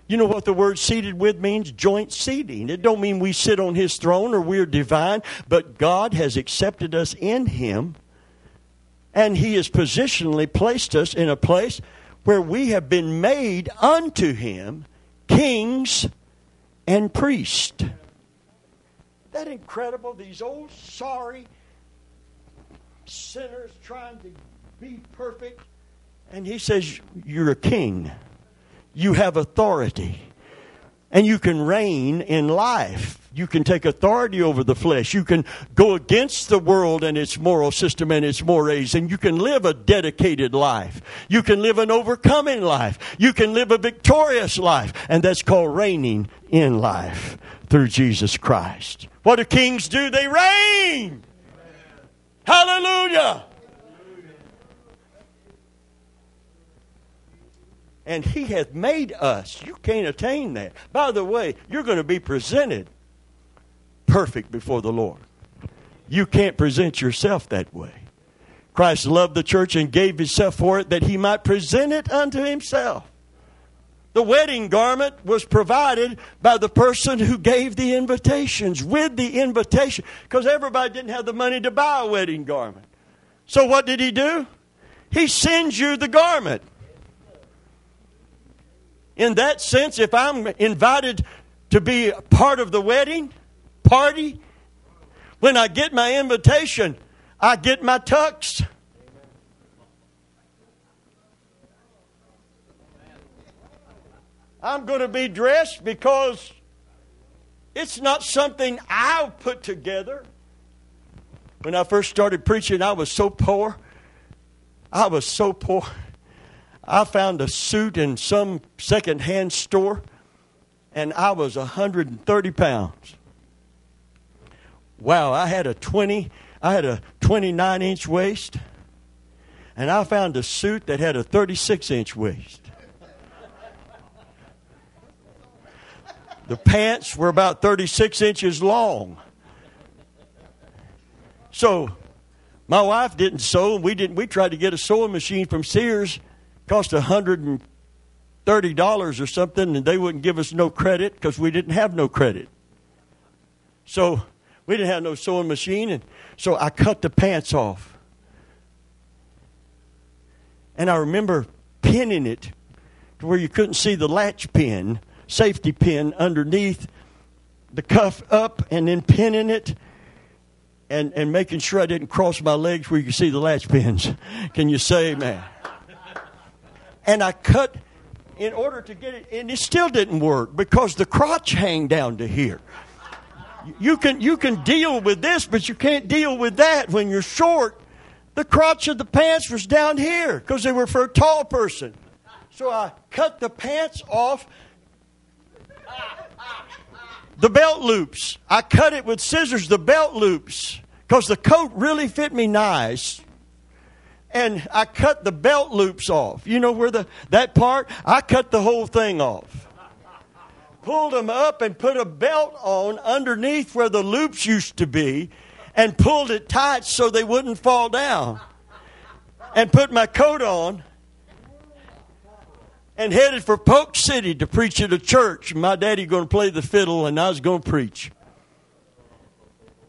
You know what the word seated with means? Joint seating. It don't mean we sit on his throne or we're divine, but God has accepted us in him and he has positionally placed us in a place where we have been made unto him kings and priest. That incredible, these old sorry sinners trying to be perfect. And he says, You're a king. You have authority. And you can reign in life. You can take authority over the flesh. You can go against the world and its moral system and its mores, and you can live a dedicated life. You can live an overcoming life. You can live a victorious life. And that's called reigning in life through Jesus Christ. What do kings do? They reign. Hallelujah. and he hath made us. You can't attain that. By the way, you're going to be presented perfect before the Lord. You can't present yourself that way. Christ loved the church and gave himself for it that he might present it unto himself. The wedding garment was provided by the person who gave the invitations with the invitation because everybody didn't have the money to buy a wedding garment. So what did he do? He sends you the garment in that sense, if I'm invited to be part of the wedding party, when I get my invitation, I get my tux. I'm going to be dressed because it's not something I've put together. When I first started preaching, I was so poor. I was so poor. I found a suit in some secondhand store, and I was 130 pounds. Wow, I had a 20, I had a 29 inch waist, and I found a suit that had a 36 inch waist. The pants were about 36 inches long. So, my wife didn't sew. and We didn't. We tried to get a sewing machine from Sears, cost a hundred and thirty dollars or something, and they wouldn't give us no credit because we didn't have no credit. So we didn't have no sewing machine, and so I cut the pants off. And I remember pinning it to where you couldn't see the latch pin, safety pin underneath the cuff up, and then pinning it and, and making sure I didn't cross my legs where you could see the latch pins. Can you say, man? and I cut in order to get it, and it still didn't work because the crotch hang down to here. You can you can deal with this, but you can't deal with that when you're short. The crotch of the pants was down here because they were for a tall person. So I cut the pants off. The belt loops. I cut it with scissors, the belt loops, because the coat really fit me nice and I cut the belt loops off. You know where the that part? I cut the whole thing off. Pulled them up and put a belt on underneath where the loops used to be and pulled it tight so they wouldn't fall down. And put my coat on. and headed for Polk City to preach at a church. My daddy going to play the fiddle, and I was going to preach.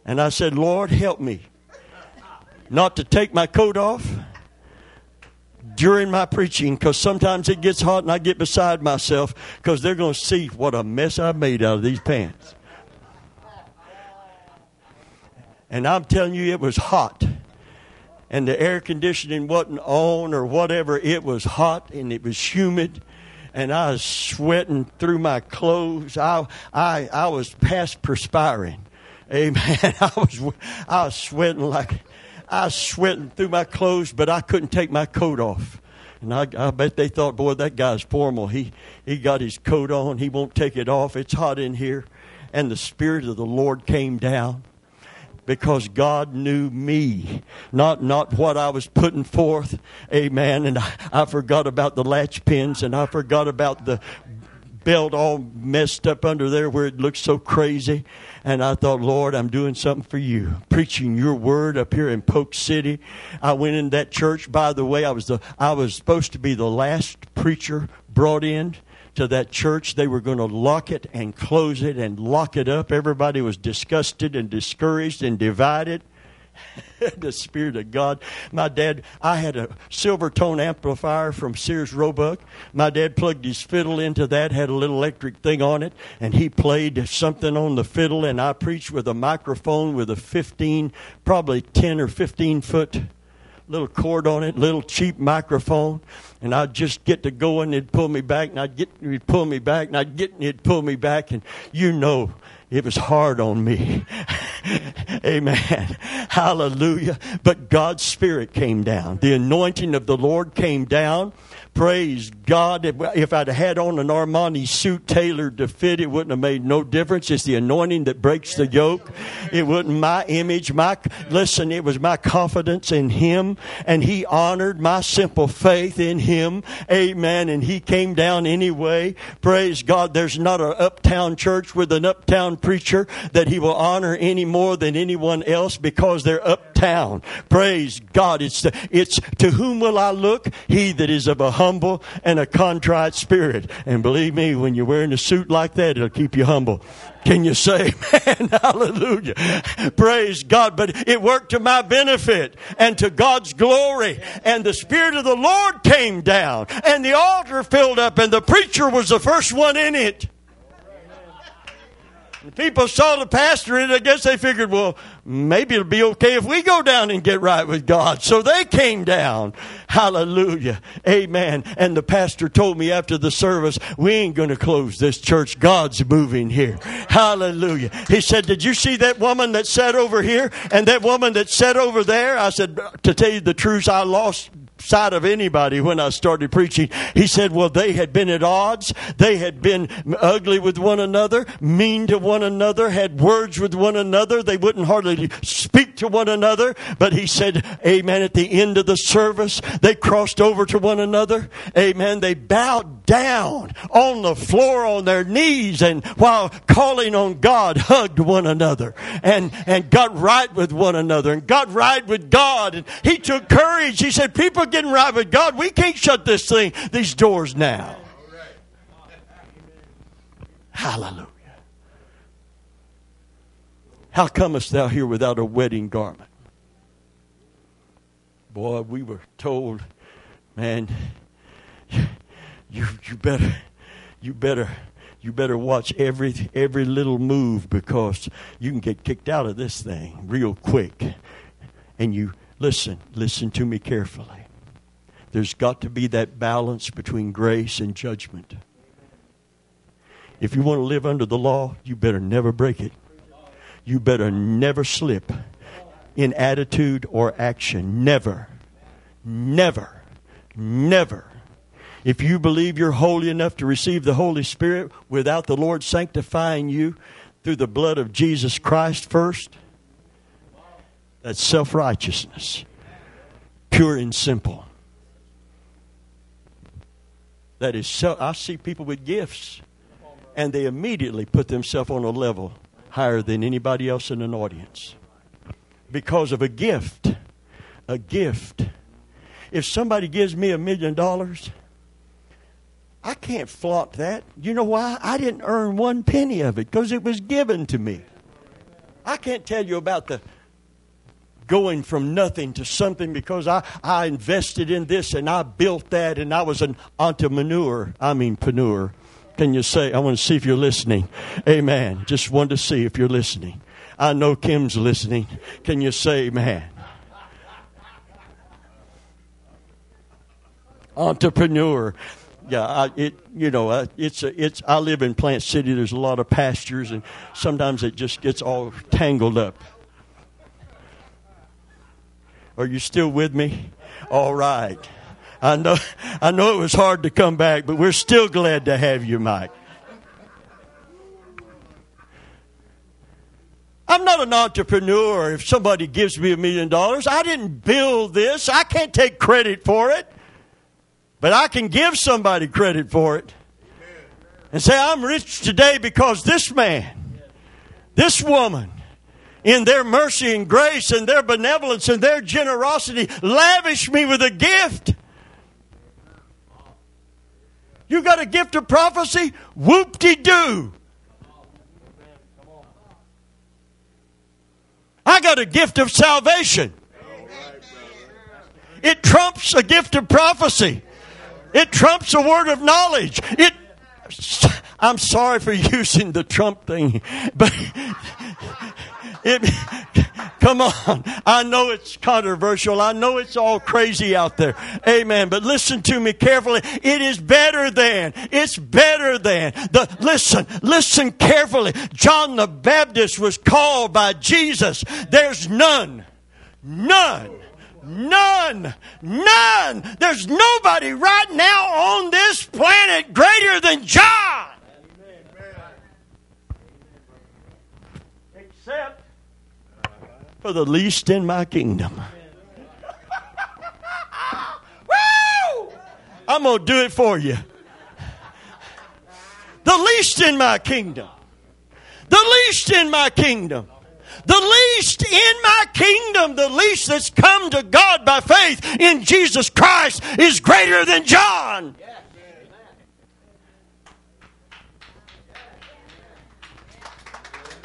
And I said, Lord, help me not to take my coat off during my preaching because sometimes it gets hot and I get beside myself because they're going to see what a mess I made out of these pants. And I'm telling you, it was hot and the air conditioning wasn't on or whatever. It was hot and it was humid, and I was sweating through my clothes. I I I was past perspiring. Amen. I was I was sweating like I was sweating through my clothes, but I couldn't take my coat off. And I, I bet they thought, boy, that guy's formal. He he got his coat on. He won't take it off. It's hot in here. And the Spirit of the Lord came down because God knew me, not not what I was putting forth. Amen. And I, I forgot about the latch pins, and I forgot about the all messed up under there where it looked so crazy. And I thought, Lord, I'm doing something for you, preaching your word up here in Polk City. I went in that church. By the way, I was the I was supposed to be the last preacher brought in to that church. They were going to lock it and close it and lock it up. Everybody was disgusted and discouraged and divided. the Spirit of God. My dad, I had a silver tone amplifier from Sears Roebuck. My dad plugged his fiddle into that, had a little electric thing on it, and he played something on the fiddle, and I preached with a microphone with a 15, probably 10 or 15 foot little cord on it, little cheap microphone, and I'd just get to going, it'd pull me back, and I'd get, he'd pull me back, and I'd get, and he'd pull me back, and you know, it was hard on me. Amen. Hallelujah. But God's Spirit came down. The anointing of the Lord came down. Praise God. If I'd had on an Armani suit tailored to fit, it wouldn't have made no difference. It's the anointing that breaks the yoke. It wasn't my image. My, listen, it was my confidence in Him and He honored my simple faith in Him. Amen. And He came down anyway. Praise God. There's not an uptown church with an uptown preacher that He will honor any more than anyone else because they're uptown. Praise God. It's the, it's to whom will I look? He that is of a humble and a contrite spirit. And believe me, when you're wearing a suit like that, it'll keep you humble. Can you say, man, hallelujah? Praise God. But it worked to my benefit and to God's glory. And the Spirit of the Lord came down and the altar filled up and the preacher was the first one in it. The people saw the pastor and I guess they figured, well, maybe it'll be okay if we go down and get right with God. So they came down. Hallelujah. Amen. And the pastor told me after the service, we ain't going to close this church. God's moving here. Hallelujah. He said, did you see that woman that sat over here and that woman that sat over there? I said, to tell you the truth, I lost sight of anybody when I started preaching. He said, well, they had been at odds. They had been ugly with one another, mean to one another, had words with one another. They wouldn't hardly speak to one another. But he said, amen, at the end of the service, they crossed over to one another. Amen. They bowed down on the floor on their knees and while calling on God, hugged one another and, and got right with one another and got right with God. And he took courage. He said, people getting right with God. We can't shut this thing, these doors now. Hallelujah. How comest thou here without a wedding garment? Boy, we were told, man, you you better you better you better watch every every little move because you can get kicked out of this thing real quick. And you listen, listen to me carefully. There's got to be that balance between grace and judgment. If you want to live under the law, you better never break it. You better never slip in attitude or action. Never. Never. Never. If you believe you're holy enough to receive the Holy Spirit without the Lord sanctifying you through the blood of Jesus Christ first, that's self righteousness, pure and simple. That is, so, I see people with gifts, and they immediately put themselves on a level higher than anybody else in an audience because of a gift. A gift. If somebody gives me a million dollars, I can't flaunt that. You know why? I didn't earn one penny of it because it was given to me. I can't tell you about the going from nothing to something because I, I invested in this and I built that and I was an entrepreneur. I mean, preneur. Can you say, I want to see if you're listening? Amen. Just wanted to see if you're listening. I know Kim's listening. Can you say, amen? Entrepreneur yeah, I, it you know it's it's. I live in Plant City. There's a lot of pastures, and sometimes it just gets all tangled up. Are you still with me? All right. I know I know it was hard to come back, but we're still glad to have you, Mike. I'm not an entrepreneur. If somebody gives me a million dollars, I didn't build this. I can't take credit for it. But I can give somebody credit for it and say, I'm rich today because this man, this woman, in their mercy and grace and their benevolence and their generosity, lavished me with a gift. You got a gift of prophecy? Whoop de doo. I got a gift of salvation. It trumps a gift of prophecy. It trumps a word of knowledge. It I'm sorry for using the Trump thing, but it, come on. I know it's controversial. I know it's all crazy out there. Amen. But listen to me carefully. It is better than, it's better than the, listen, listen carefully. John the Baptist was called by Jesus. There's none, none None. None. There's nobody right now on this planet greater than John. Except for the least in my kingdom. Woo! I'm going to do it for you. The least in my kingdom. The least in my kingdom. The least in my kingdom, the least that's come to God by faith in Jesus Christ is greater than John.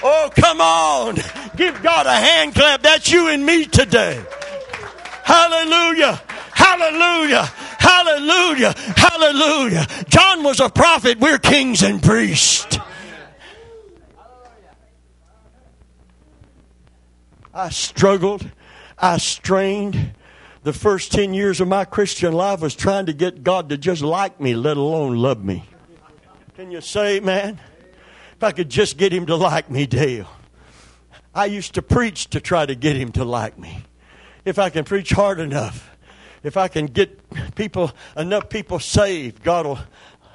Oh, come on. Give God a hand clap. That's you and me today. Hallelujah. Hallelujah. Hallelujah. Hallelujah. John was a prophet. We're kings and priests. I struggled. I strained. The first 10 years of my Christian life was trying to get God to just like me, let alone love me. Can you say, man? If I could just get him to like me, Dale. I used to preach to try to get him to like me. If I can preach hard enough, if I can get people, enough people saved, God will,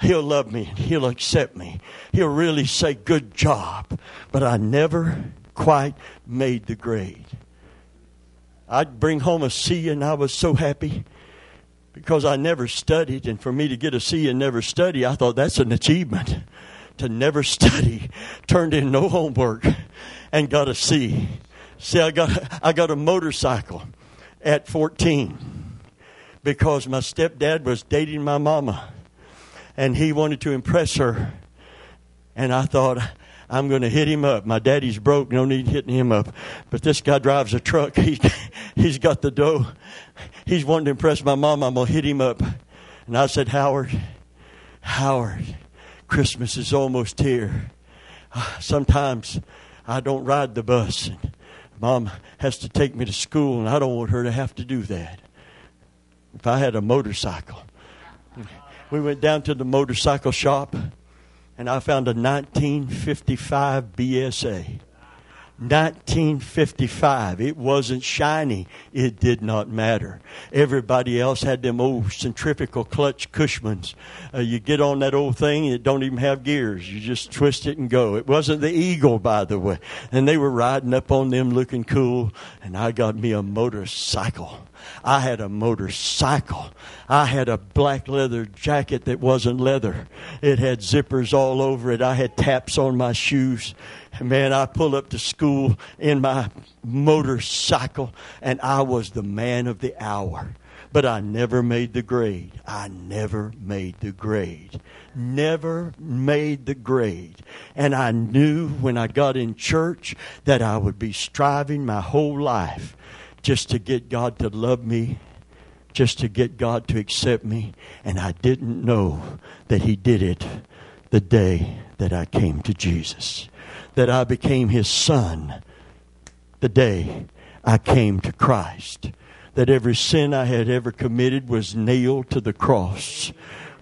He'll love me. and He'll accept me. He'll really say, good job. But I never quite made the grade. I'd bring home a C and I was so happy because I never studied. And for me to get a C and never study, I thought that's an achievement. To never study, turned in no homework, and got a C. See, I got, I got a motorcycle at 14 because my stepdad was dating my mama and he wanted to impress her. And I thought, I'm going to hit him up. My daddy's broke, no need hitting him up. But this guy drives a truck. He, he's got the dough. He's wanting to impress my mom. I'm going to hit him up. And I said, Howard, Howard, Christmas is almost here. Ah, sometimes I don't ride the bus. And mom has to take me to school, and I don't want her to have to do that. If I had a motorcycle, we went down to the motorcycle shop and I found a 1955 BSA. 1955. It wasn't shiny. It did not matter. Everybody else had them old centrifugal clutch Cushmans. Uh, you get on that old thing, it don't even have gears. You just twist it and go. It wasn't the Eagle, by the way. And they were riding up on them looking cool. And I got me a motorcycle. I had a motorcycle. I had a black leather jacket that wasn't leather. It had zippers all over it. I had taps on my shoes. Man, I pulled up to school in my motorcycle and I was the man of the hour. but I never made the grade. I never made the grade. Never made the grade. And I knew when I got in church that I would be striving my whole life just to get God to love me, just to get God to accept me. And I didn't know that He did it the day that I came to Jesus, that I became His son the day I came to Christ that every sin I had ever committed was nailed to the cross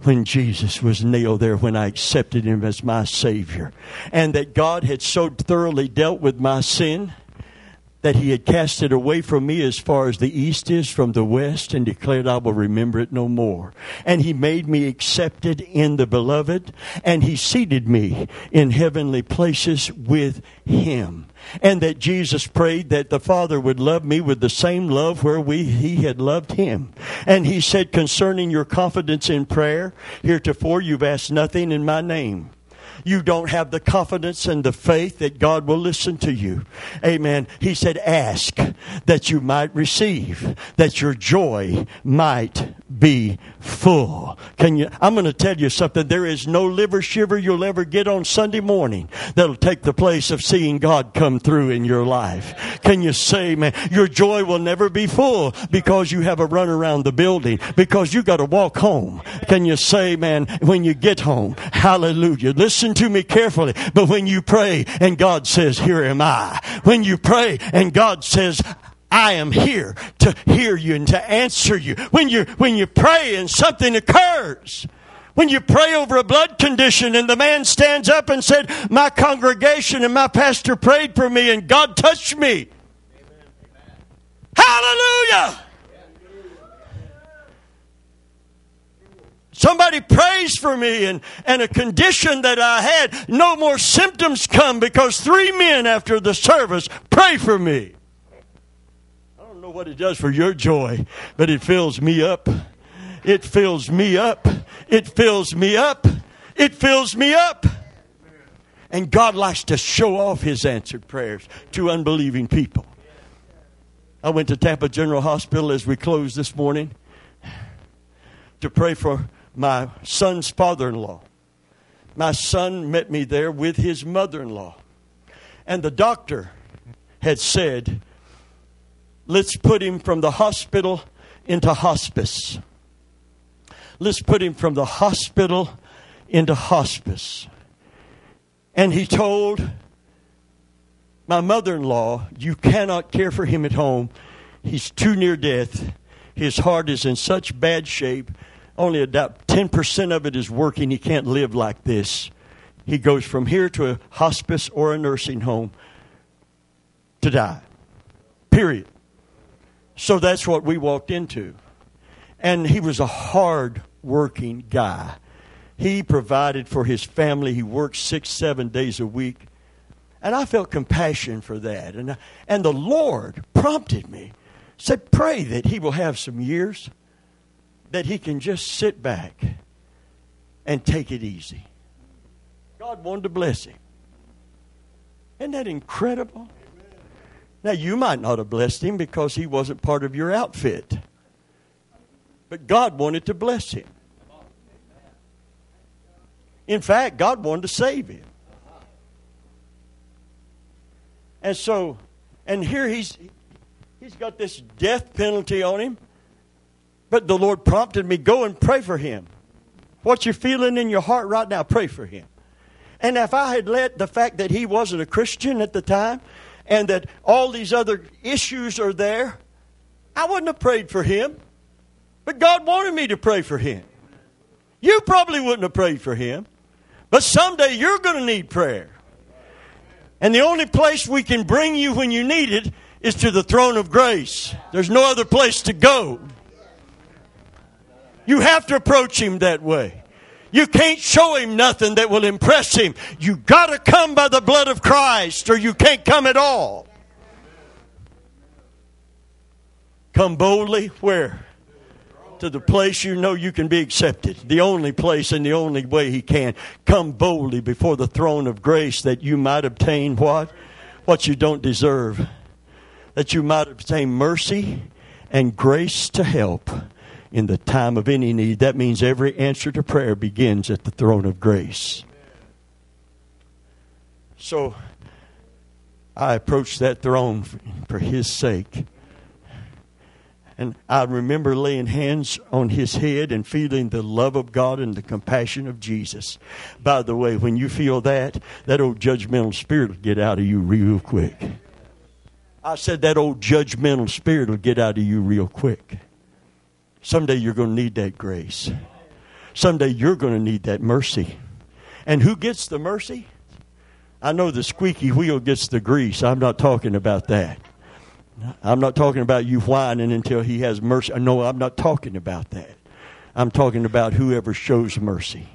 when Jesus was nailed there when I accepted him as my Savior. And that God had so thoroughly dealt with my sin that he had cast it away from me as far as the east is from the west and declared I will remember it no more. And he made me accepted in the beloved and he seated me in heavenly places with him. And that Jesus prayed that the Father would love me with the same love where we, he had loved him. And he said concerning your confidence in prayer, heretofore you've asked nothing in my name you don't have the confidence and the faith that God will listen to you. Amen. He said, ask that you might receive, that your joy might be full. Can you, I'm going to tell you something. There is no liver shiver you'll ever get on Sunday morning that'll take the place of seeing God come through in your life. Can you say, man, your joy will never be full because you have a run around the building, because you got to walk home. Can you say, man, when you get home, hallelujah. Listen to me carefully. But when you pray and God says, here am I. When you pray and God says, I am here to hear you and to answer you. When you, when you pray and something occurs, when you pray over a blood condition and the man stands up and said, my congregation and my pastor prayed for me and God touched me. Hallelujah! Somebody prays for me and, and a condition that I had, no more symptoms come because three men after the service pray for me. I don't know what it does for your joy, but it fills me up. It fills me up. It fills me up. It fills me up. And God likes to show off his answered prayers to unbelieving people. I went to Tampa General Hospital as we closed this morning to pray for my son's father in law. My son met me there with his mother in law. And the doctor had said, Let's put him from the hospital into hospice. Let's put him from the hospital into hospice. And he told my mother in law, You cannot care for him at home. He's too near death. His heart is in such bad shape only about 10% of it is working. He can't live like this. He goes from here to a hospice or a nursing home to die. Period. So that's what we walked into. And he was a hard working guy. He provided for his family. He worked six, seven days a week. And I felt compassion for that. And, and the Lord prompted me, said, Pray that he will have some years that he can just sit back and take it easy. God wanted to bless him. Isn't that incredible? Now, you might not have blessed him because he wasn't part of your outfit. But God wanted to bless him. In fact, God wanted to save him. And so, and here he's he's got this death penalty on him. But the Lord prompted me, go and pray for him. What you're feeling in your heart right now, pray for him. And if I had let the fact that he wasn't a Christian at the time and that all these other issues are there, I wouldn't have prayed for him. But God wanted me to pray for him. You probably wouldn't have prayed for him. But someday you're going to need prayer. And the only place we can bring you when you need it is to the throne of grace. There's no other place to go. You have to approach him that way. You can't show him nothing that will impress him. You got to come by the blood of Christ or you can't come at all. Come boldly where? To the place you know you can be accepted. The only place and the only way he can. Come boldly before the throne of grace that you might obtain what? What you don't deserve. That you might obtain mercy and grace to help in the time of any need. That means every answer to prayer begins at the throne of grace. So I approached that throne for his sake. And I remember laying hands on his head and feeling the love of God and the compassion of Jesus. By the way, when you feel that, that old judgmental spirit will get out of you real quick. I said that old judgmental spirit will get out of you real quick. Someday you're going to need that grace. Someday you're going to need that mercy. And who gets the mercy? I know the squeaky wheel gets the grease. I'm not talking about that. I'm not talking about you whining until he has mercy. No, I'm not talking about that. I'm talking about whoever shows mercy,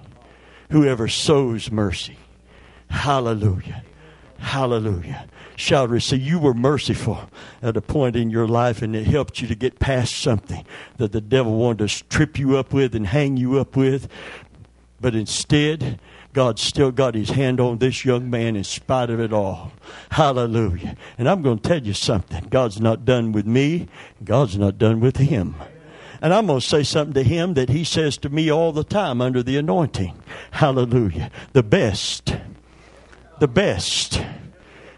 whoever sows mercy. Hallelujah. Hallelujah. Shall receive. You were merciful at a point in your life, and it helped you to get past something that the devil wanted to trip you up with and hang you up with. But instead, God still got his hand on this young man in spite of it all. Hallelujah. And I'm going to tell you something. God's not done with me. God's not done with him. And I'm going to say something to him that he says to me all the time under the anointing. Hallelujah. The best. The best.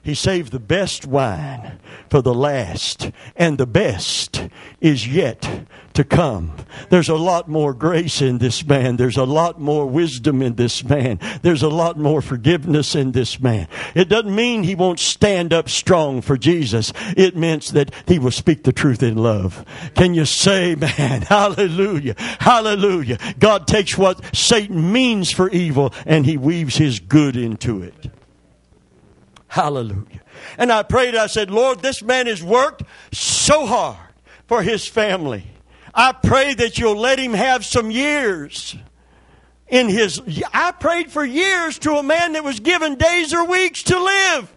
He saved the best wine for the last, and the best is yet to come. There's a lot more grace in this man. There's a lot more wisdom in this man. There's a lot more forgiveness in this man. It doesn't mean he won't stand up strong for Jesus. It means that he will speak the truth in love. Can you say, man, hallelujah, hallelujah. God takes what Satan means for evil and he weaves his good into it. Hallelujah. And I prayed, I said, Lord, this man has worked so hard for his family. I pray that you'll let him have some years in his. I prayed for years to a man that was given days or weeks to live.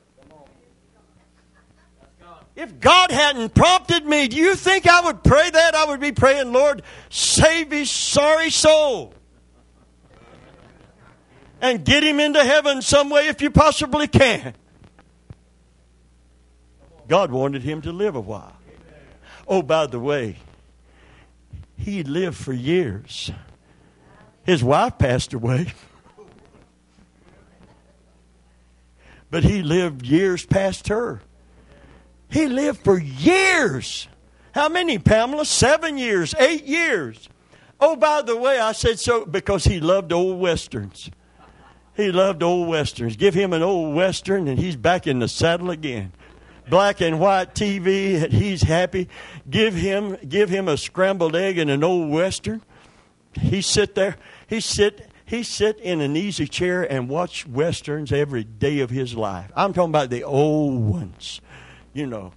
If God hadn't prompted me, do you think I would pray that? I would be praying, Lord, save his sorry soul. And get him into heaven some way if you possibly can. God wanted him to live a while. Oh, by the way, he lived for years. His wife passed away. But he lived years past her. He lived for years. How many, Pamela? Seven years, eight years. Oh, by the way, I said so because he loved old westerns. He loved old westerns. Give him an old western and he's back in the saddle again black and white TV. And he's happy. Give him give him a scrambled egg and an old western. He sit there. He sit he sit in an easy chair and watch westerns every day of his life. I'm talking about the old ones, you know,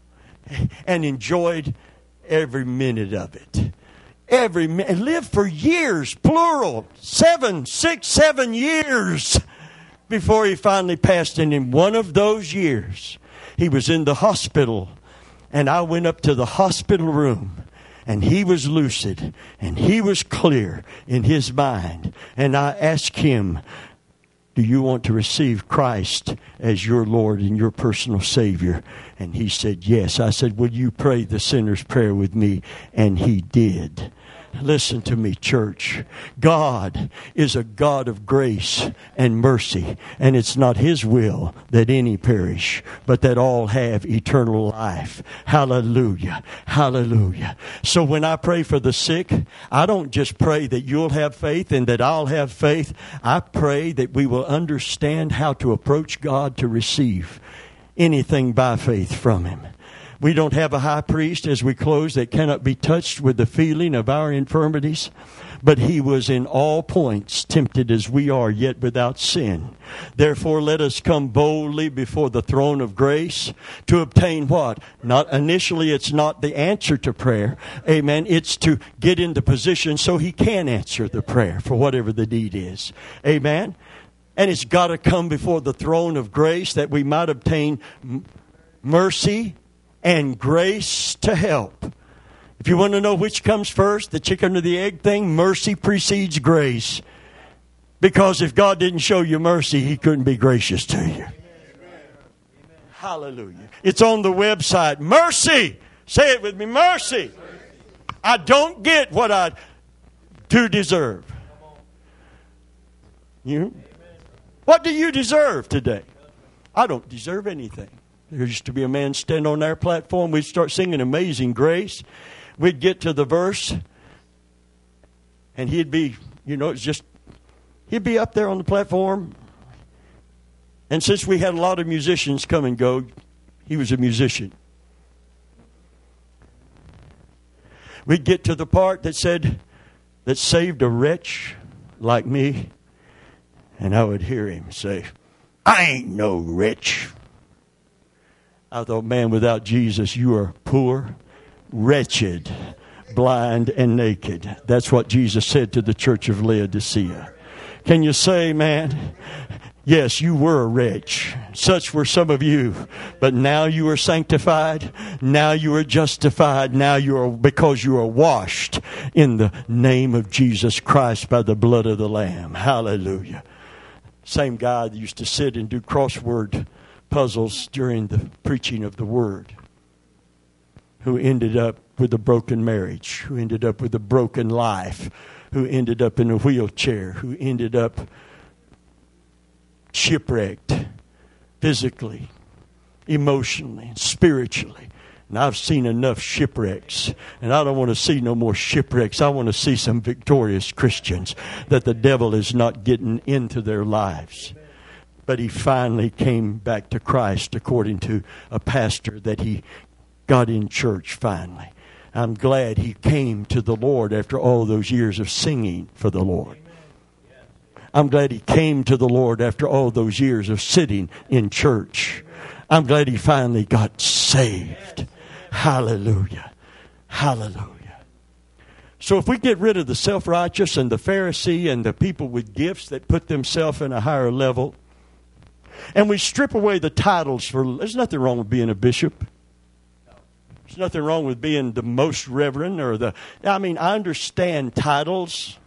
and enjoyed every minute of it. Every minute, lived for years, plural, seven, six, seven years before he finally passed. And in one of those years, he was in the hospital, and I went up to the hospital room, and he was lucid, and he was clear in his mind. And I asked him, Do you want to receive Christ as your Lord and your personal Savior? And he said, Yes. I said, Will you pray the sinner's prayer with me? And he did. Listen to me, church. God is a God of grace and mercy, and it's not His will that any perish, but that all have eternal life. Hallelujah. Hallelujah. So when I pray for the sick, I don't just pray that you'll have faith and that I'll have faith. I pray that we will understand how to approach God to receive anything by faith from Him. We don't have a high priest as we close that cannot be touched with the feeling of our infirmities, but he was in all points tempted as we are, yet without sin. Therefore, let us come boldly before the throne of grace to obtain what? Not initially, it's not the answer to prayer. Amen. It's to get in the position so he can answer the prayer for whatever the need is. Amen. And it's got to come before the throne of grace that we might obtain mercy and grace to help. If you want to know which comes first, the chicken or the egg thing, mercy precedes grace. Because if God didn't show you mercy, He couldn't be gracious to you. Hallelujah. It's on the website. Mercy. Say it with me. Mercy. I don't get what I do deserve. You? What do you deserve today? I don't deserve anything. There used to be a man stand on our platform. We'd start singing Amazing Grace. We'd get to the verse, and he'd be, you know, it's just, he'd be up there on the platform. And since we had a lot of musicians come and go, he was a musician. We'd get to the part that said, that saved a wretch like me, and I would hear him say, I ain't no rich. I thought, man, without Jesus, you are poor, wretched, blind, and naked. That's what Jesus said to the church of Laodicea. Can you say, man, Yes, you were a wretch. Such were some of you. But now you are sanctified. Now you are justified. Now you are, because you are washed in the name of Jesus Christ by the blood of the Lamb. Hallelujah. Same guy that used to sit and do crossword puzzles during the preaching of the word, who ended up with a broken marriage, who ended up with a broken life, who ended up in a wheelchair, who ended up shipwrecked physically, emotionally, spiritually. And I've seen enough shipwrecks, and I don't want to see no more shipwrecks. I want to see some victorious Christians that the devil is not getting into their lives. But he finally came back to Christ according to a pastor that he got in church finally. I'm glad he came to the Lord after all those years of singing for the Lord. I'm glad he came to the Lord after all those years of sitting in church. I'm glad he finally got saved. Hallelujah. Hallelujah. So if we get rid of the self righteous and the Pharisee and the people with gifts that put themselves in a higher level, and we strip away the titles for, there's nothing wrong with being a bishop. There's nothing wrong with being the most reverend or the, I mean, I understand titles.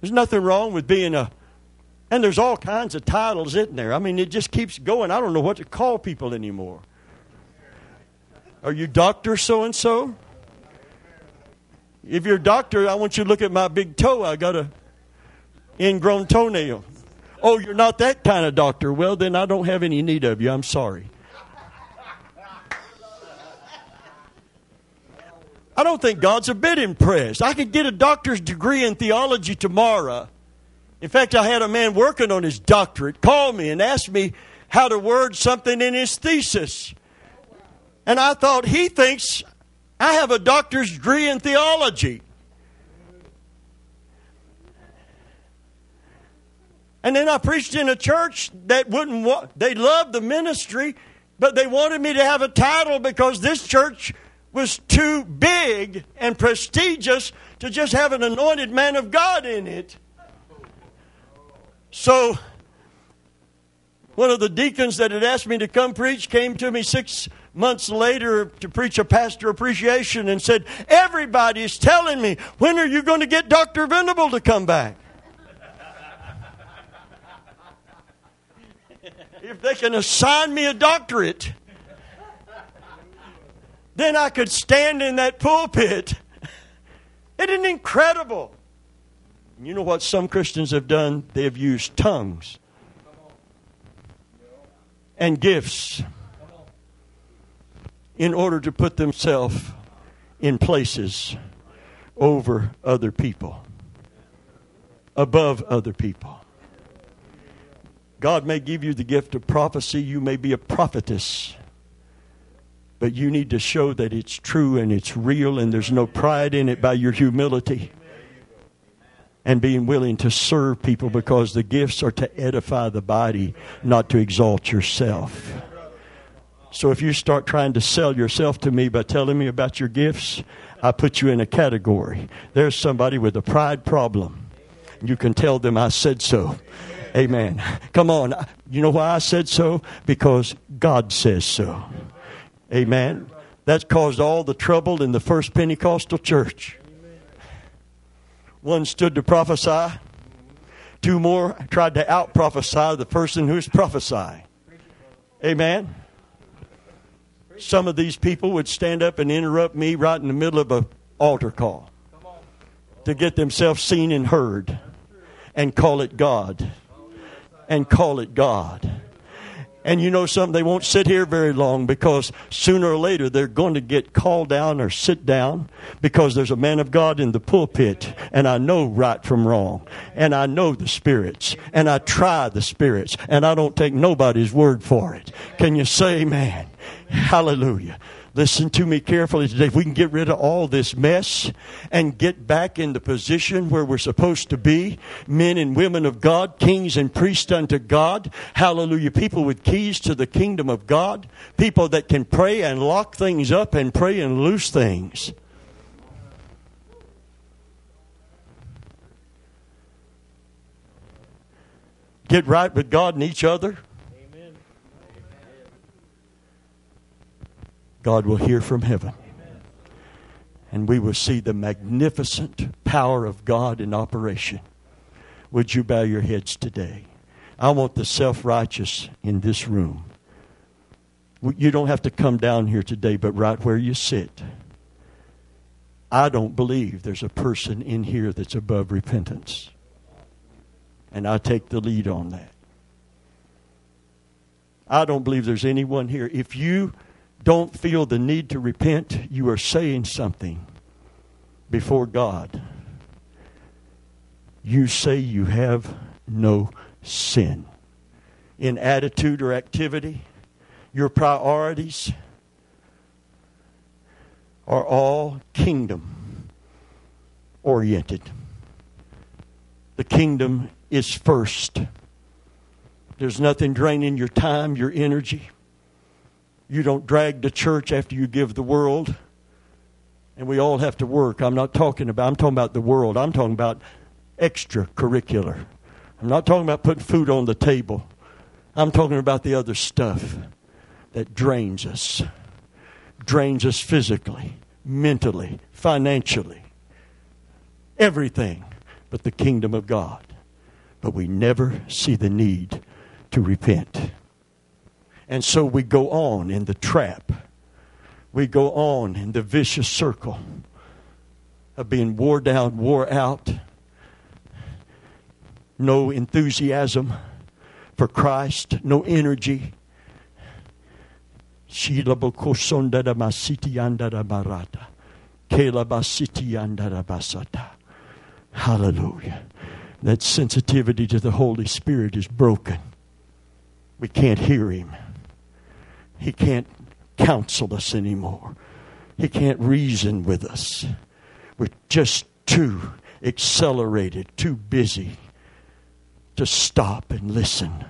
There's nothing wrong with being a, and there's all kinds of titles, isn't there? I mean, it just keeps going. I don't know what to call people anymore. Are you Doctor so and so? If you're a doctor, I want you to look at my big toe. I got a ingrown toenail. Oh, you're not that kind of doctor. Well, then I don't have any need of you. I'm sorry. I don't think God's a bit impressed. I could get a doctor's degree in theology tomorrow. In fact, I had a man working on his doctorate call me and ask me how to word something in his thesis. And I thought, he thinks I have a doctor's degree in theology. And then I preached in a church that wouldn't they loved the ministry, but they wanted me to have a title because this church was too big and prestigious to just have an anointed man of God in it. So, one of the deacons that had asked me to come preach came to me six months later to preach a pastor appreciation and said, Everybody's telling me, when are you going to get Dr. Venable to come back? if they can assign me a doctorate, then I could stand in that pulpit. Isn't incredible? You know what some Christians have done? They have used tongues and gifts in order to put themselves in places over other people, above other people. God may give you the gift of prophecy, you may be a prophetess. But you need to show that it's true and it's real and there's no pride in it by your humility and being willing to serve people because the gifts are to edify the body, not to exalt yourself. So if you start trying to sell yourself to me by telling me about your gifts, I put you in a category. There's somebody with a pride problem. You can tell them I said so. Amen. Come on. You know why I said so? Because God says so. Amen. That's caused all the trouble in the first Pentecostal church. One stood to prophesy. Two more tried to out prophesy the person who's prophesying. Amen. Some of these people would stand up and interrupt me right in the middle of an altar call to get themselves seen and heard and call it God. And call it God. And you know something? They won't sit here very long because sooner or later they're going to get called down or sit down because there's a man of God in the pulpit and I know right from wrong. And I know the spirits and I try the spirits and I don't take nobody's word for it. Can you say amen? Hallelujah. Listen to me carefully today. If we can get rid of all this mess and get back in the position where we're supposed to be, men and women of God, kings and priests unto God, hallelujah, people with keys to the kingdom of God, people that can pray and lock things up and pray and loose things. Get right with God and each other. God will hear from heaven. And we will see the magnificent power of God in operation. Would you bow your heads today? I want the self righteous in this room. You don't have to come down here today, but right where you sit. I don't believe there's a person in here that's above repentance. And I take the lead on that. I don't believe there's anyone here. If you don't feel the need to repent, you are saying something before God. You say you have no sin. In attitude or activity, your priorities are all kingdom oriented. The kingdom is first. There's nothing draining your time, your energy. You don't drag the church after you give the world. And we all have to work. I'm not talking about, I'm talking about the world. I'm talking about extracurricular. I'm not talking about putting food on the table. I'm talking about the other stuff that drains us, drains us physically, mentally, financially, everything but the kingdom of God. But we never see the need to repent. And so we go on in the trap. We go on in the vicious circle of being wore down, wore out, no enthusiasm for Christ, no energy. Hallelujah. That sensitivity to the Holy Spirit is broken. We can't hear Him. He can't counsel us anymore. He can't reason with us. We're just too accelerated, too busy to stop and listen.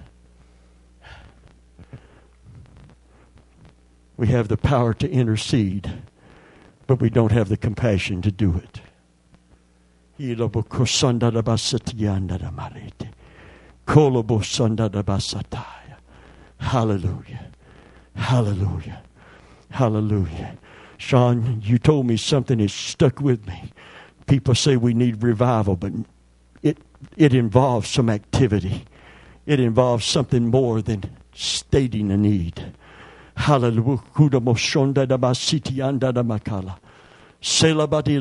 We have the power to intercede, but we don't have the compassion to do it. Hallelujah. Hallelujah. Hallelujah. Sean, you told me something that stuck with me. People say we need revival, but it, it involves some activity. It involves something more than stating a need. Hallelujah.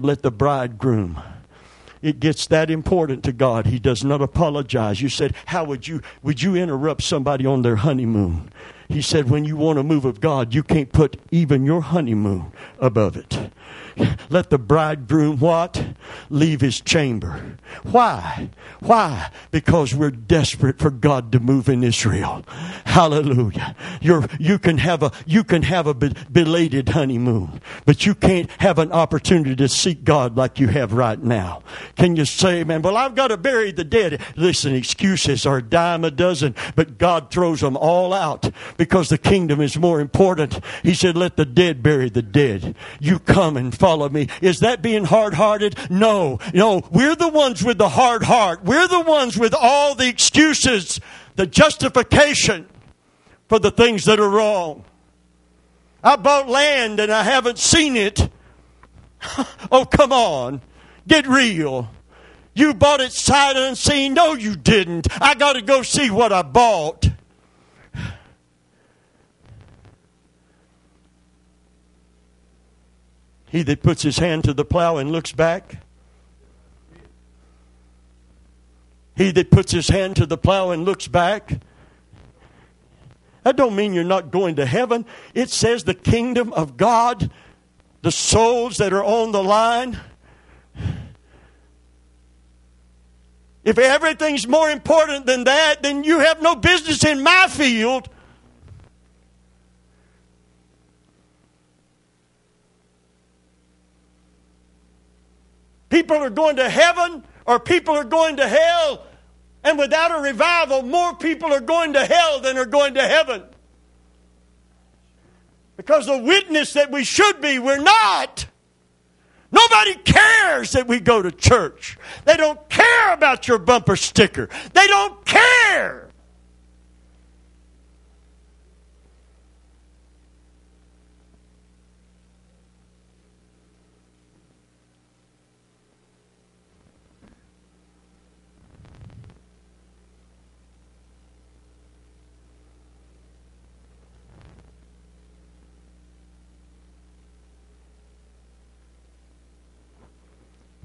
Let the bridegroom it gets that important to God. He does not apologize. You said, How would you would you interrupt somebody on their honeymoon? He said, When you want a move of God, you can't put even your honeymoon above it. Let the bridegroom what? Leave his chamber. Why? Why? Because we're desperate for God to move in Israel. Hallelujah. You're, you can have a, you can have a belated honeymoon, but you can't have an opportunity to seek God like you have right now. Can you say, man, well, I've got to bury the dead. Listen, excuses are a dime a dozen, but God throws them all out because the kingdom is more important. He said, let the dead bury the dead. You come and follow me. Is that being hard hearted? No. No. We're the ones with the hard heart. We're the ones with all the excuses, the justification for the things that are wrong. I bought land and I haven't seen it. oh, come on. Get real. You bought it sight unseen. No, you didn't. I got to go see what I bought. He that puts his hand to the plow and looks back. He that puts his hand to the plow and looks back. That don't mean you're not going to heaven. It says the kingdom of God, the souls that are on the line. If everything's more important than that, then you have no business in my field. People are going to heaven or people are going to hell. And without a revival, more people are going to hell than are going to heaven. Because the witness that we should be, we're not. Nobody cares that we go to church. They don't care about your bumper sticker. They don't care.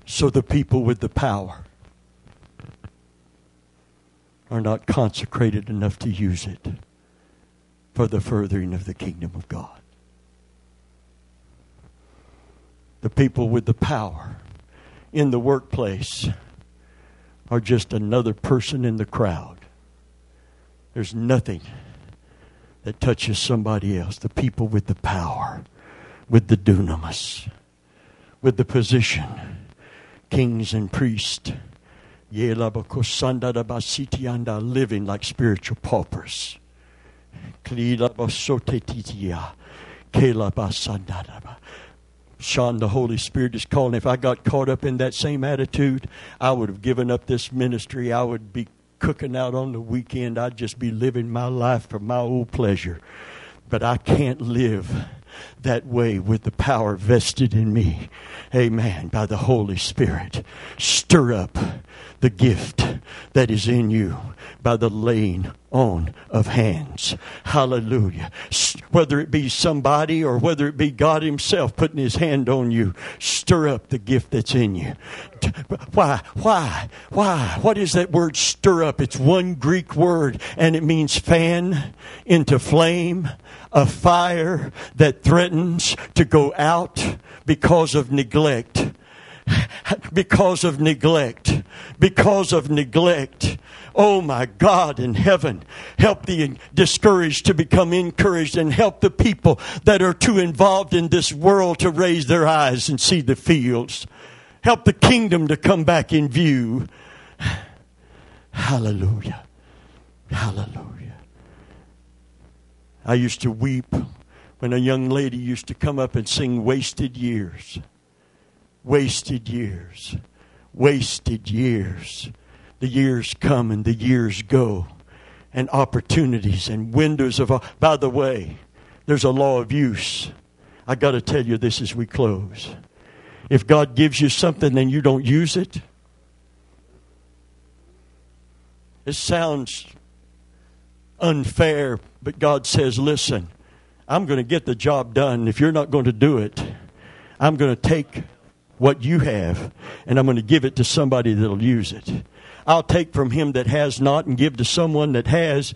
So the people with the power are not consecrated enough to use it for the furthering of the kingdom of God. The people with the power in the workplace are just another person in the crowd. There's nothing that touches somebody else. The people with the power, with the dunamis, with the position kings and priests. Living like spiritual paupers. Sean, the Holy Spirit is calling. If I got caught up in that same attitude, I would have given up this ministry. I would be cooking out on the weekend. I'd just be living my life for my old pleasure. But I can't live that way with the power vested in me. Amen. By the Holy Spirit. Stir up the gift that is in you by the laying on of hands. Hallelujah. Whether it be somebody or whether it be God Himself putting His hand on you, stir up the gift that's in you. Why? Why? Why? What is that word stir up? It's one Greek word and it means fan into flame, a fire that threatens to go out because of neglect. Because of neglect. Because of neglect. Oh my God in heaven. Help the discouraged to become encouraged and help the people that are too involved in this world to raise their eyes and see the fields. Help the kingdom to come back in view. Hallelujah. Hallelujah. I used to weep when a young lady used to come up and sing Wasted Years. Wasted years. Wasted years. The years come and the years go. And opportunities and windows of. By the way, there's a law of use. I got to tell you this as we close. If God gives you something and you don't use it, it sounds unfair, but God says, listen, I'm going to get the job done. If you're not going to do it, I'm going to take what you have and I'm going to give it to somebody that'll use it. I'll take from him that has not and give to someone that has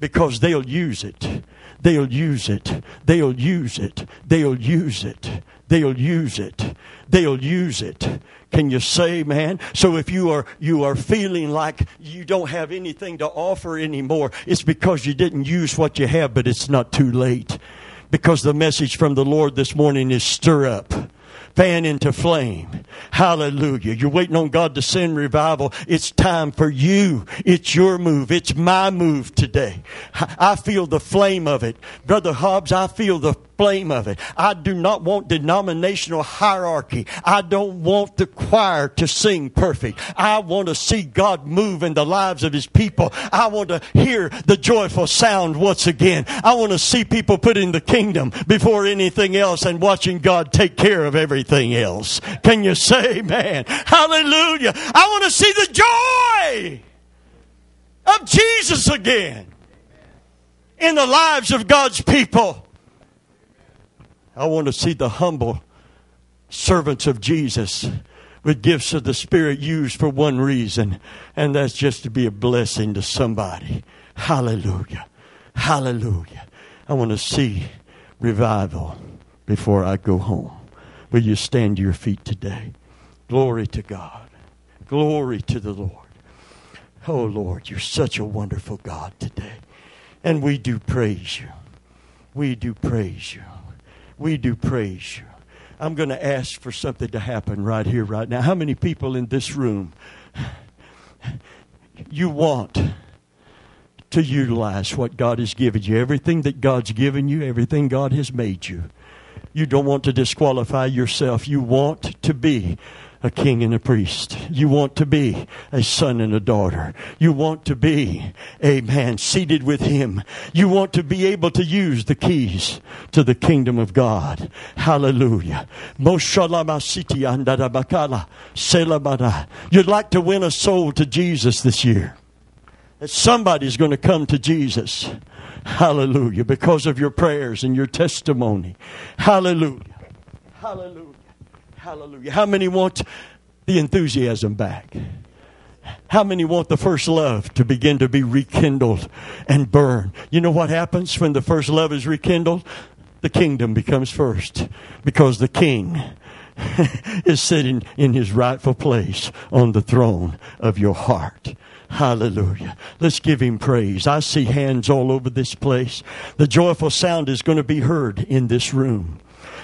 because they'll use it. They'll use it. They'll use it. They'll use it. They'll use it. They'll use it. Can you say, man? So if you are, you are feeling like you don't have anything to offer anymore, it's because you didn't use what you have, but it's not too late. Because the message from the Lord this morning is stir up fan into flame. Hallelujah. You're waiting on God to send revival. It's time for you. It's your move. It's my move today. I feel the flame of it. Brother Hobbs, I feel the flame of it. I do not want denominational hierarchy. I don't want the choir to sing perfect. I want to see God move in the lives of his people. I want to hear the joyful sound once again. I want to see people putting the kingdom before anything else and watching God take care of else. Can you say amen? Hallelujah. I want to see the joy of Jesus again in the lives of God's people. I want to see the humble servants of Jesus with gifts of the Spirit used for one reason, and that's just to be a blessing to somebody. Hallelujah. Hallelujah. I want to see revival before I go home. Will you stand to your feet today? Glory to God. Glory to the Lord. Oh, Lord, you're such a wonderful God today. And we do praise you. We do praise you. We do praise you. I'm going to ask for something to happen right here, right now. How many people in this room you want to utilize what God has given you? Everything that God's given you, everything God has made you. You don't want to disqualify yourself. You want to be a king and a priest. You want to be a son and a daughter. You want to be a man seated with him. You want to be able to use the keys to the kingdom of God. Hallelujah. You'd like to win a soul to Jesus this year. That somebody's going to come to Jesus. Hallelujah. Because of your prayers and your testimony. Hallelujah. Hallelujah. Hallelujah. How many want the enthusiasm back? How many want the first love to begin to be rekindled and burn? You know what happens when the first love is rekindled? The kingdom becomes first because the king is sitting in his rightful place on the throne of your heart. Hallelujah. Let's give him praise. I see hands all over this place. The joyful sound is going to be heard in this room.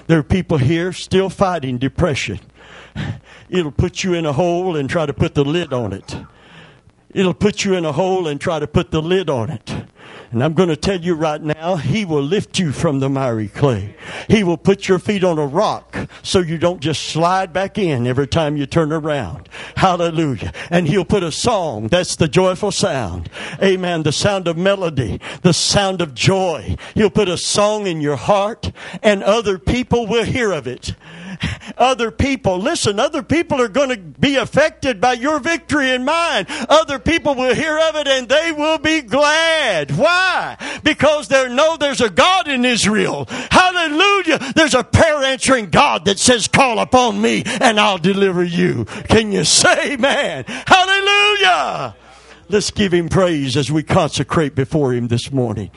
There are people here still fighting depression. It'll put you in a hole and try to put the lid on it. It'll put you in a hole and try to put the lid on it. And I'm going to tell you right now, He will lift you from the miry clay. He will put your feet on a rock so you don't just slide back in every time you turn around. Hallelujah. And He'll put a song. That's the joyful sound. Amen. The sound of melody, the sound of joy. He'll put a song in your heart and other people will hear of it other people. Listen, other people are going to be affected by your victory and mine. Other people will hear of it and they will be glad. Why? Because they know there's a God in Israel. Hallelujah. There's a prayer answering God that says, call upon me and I'll deliver you. Can you say amen? Hallelujah. Let's give him praise as we consecrate before him this morning.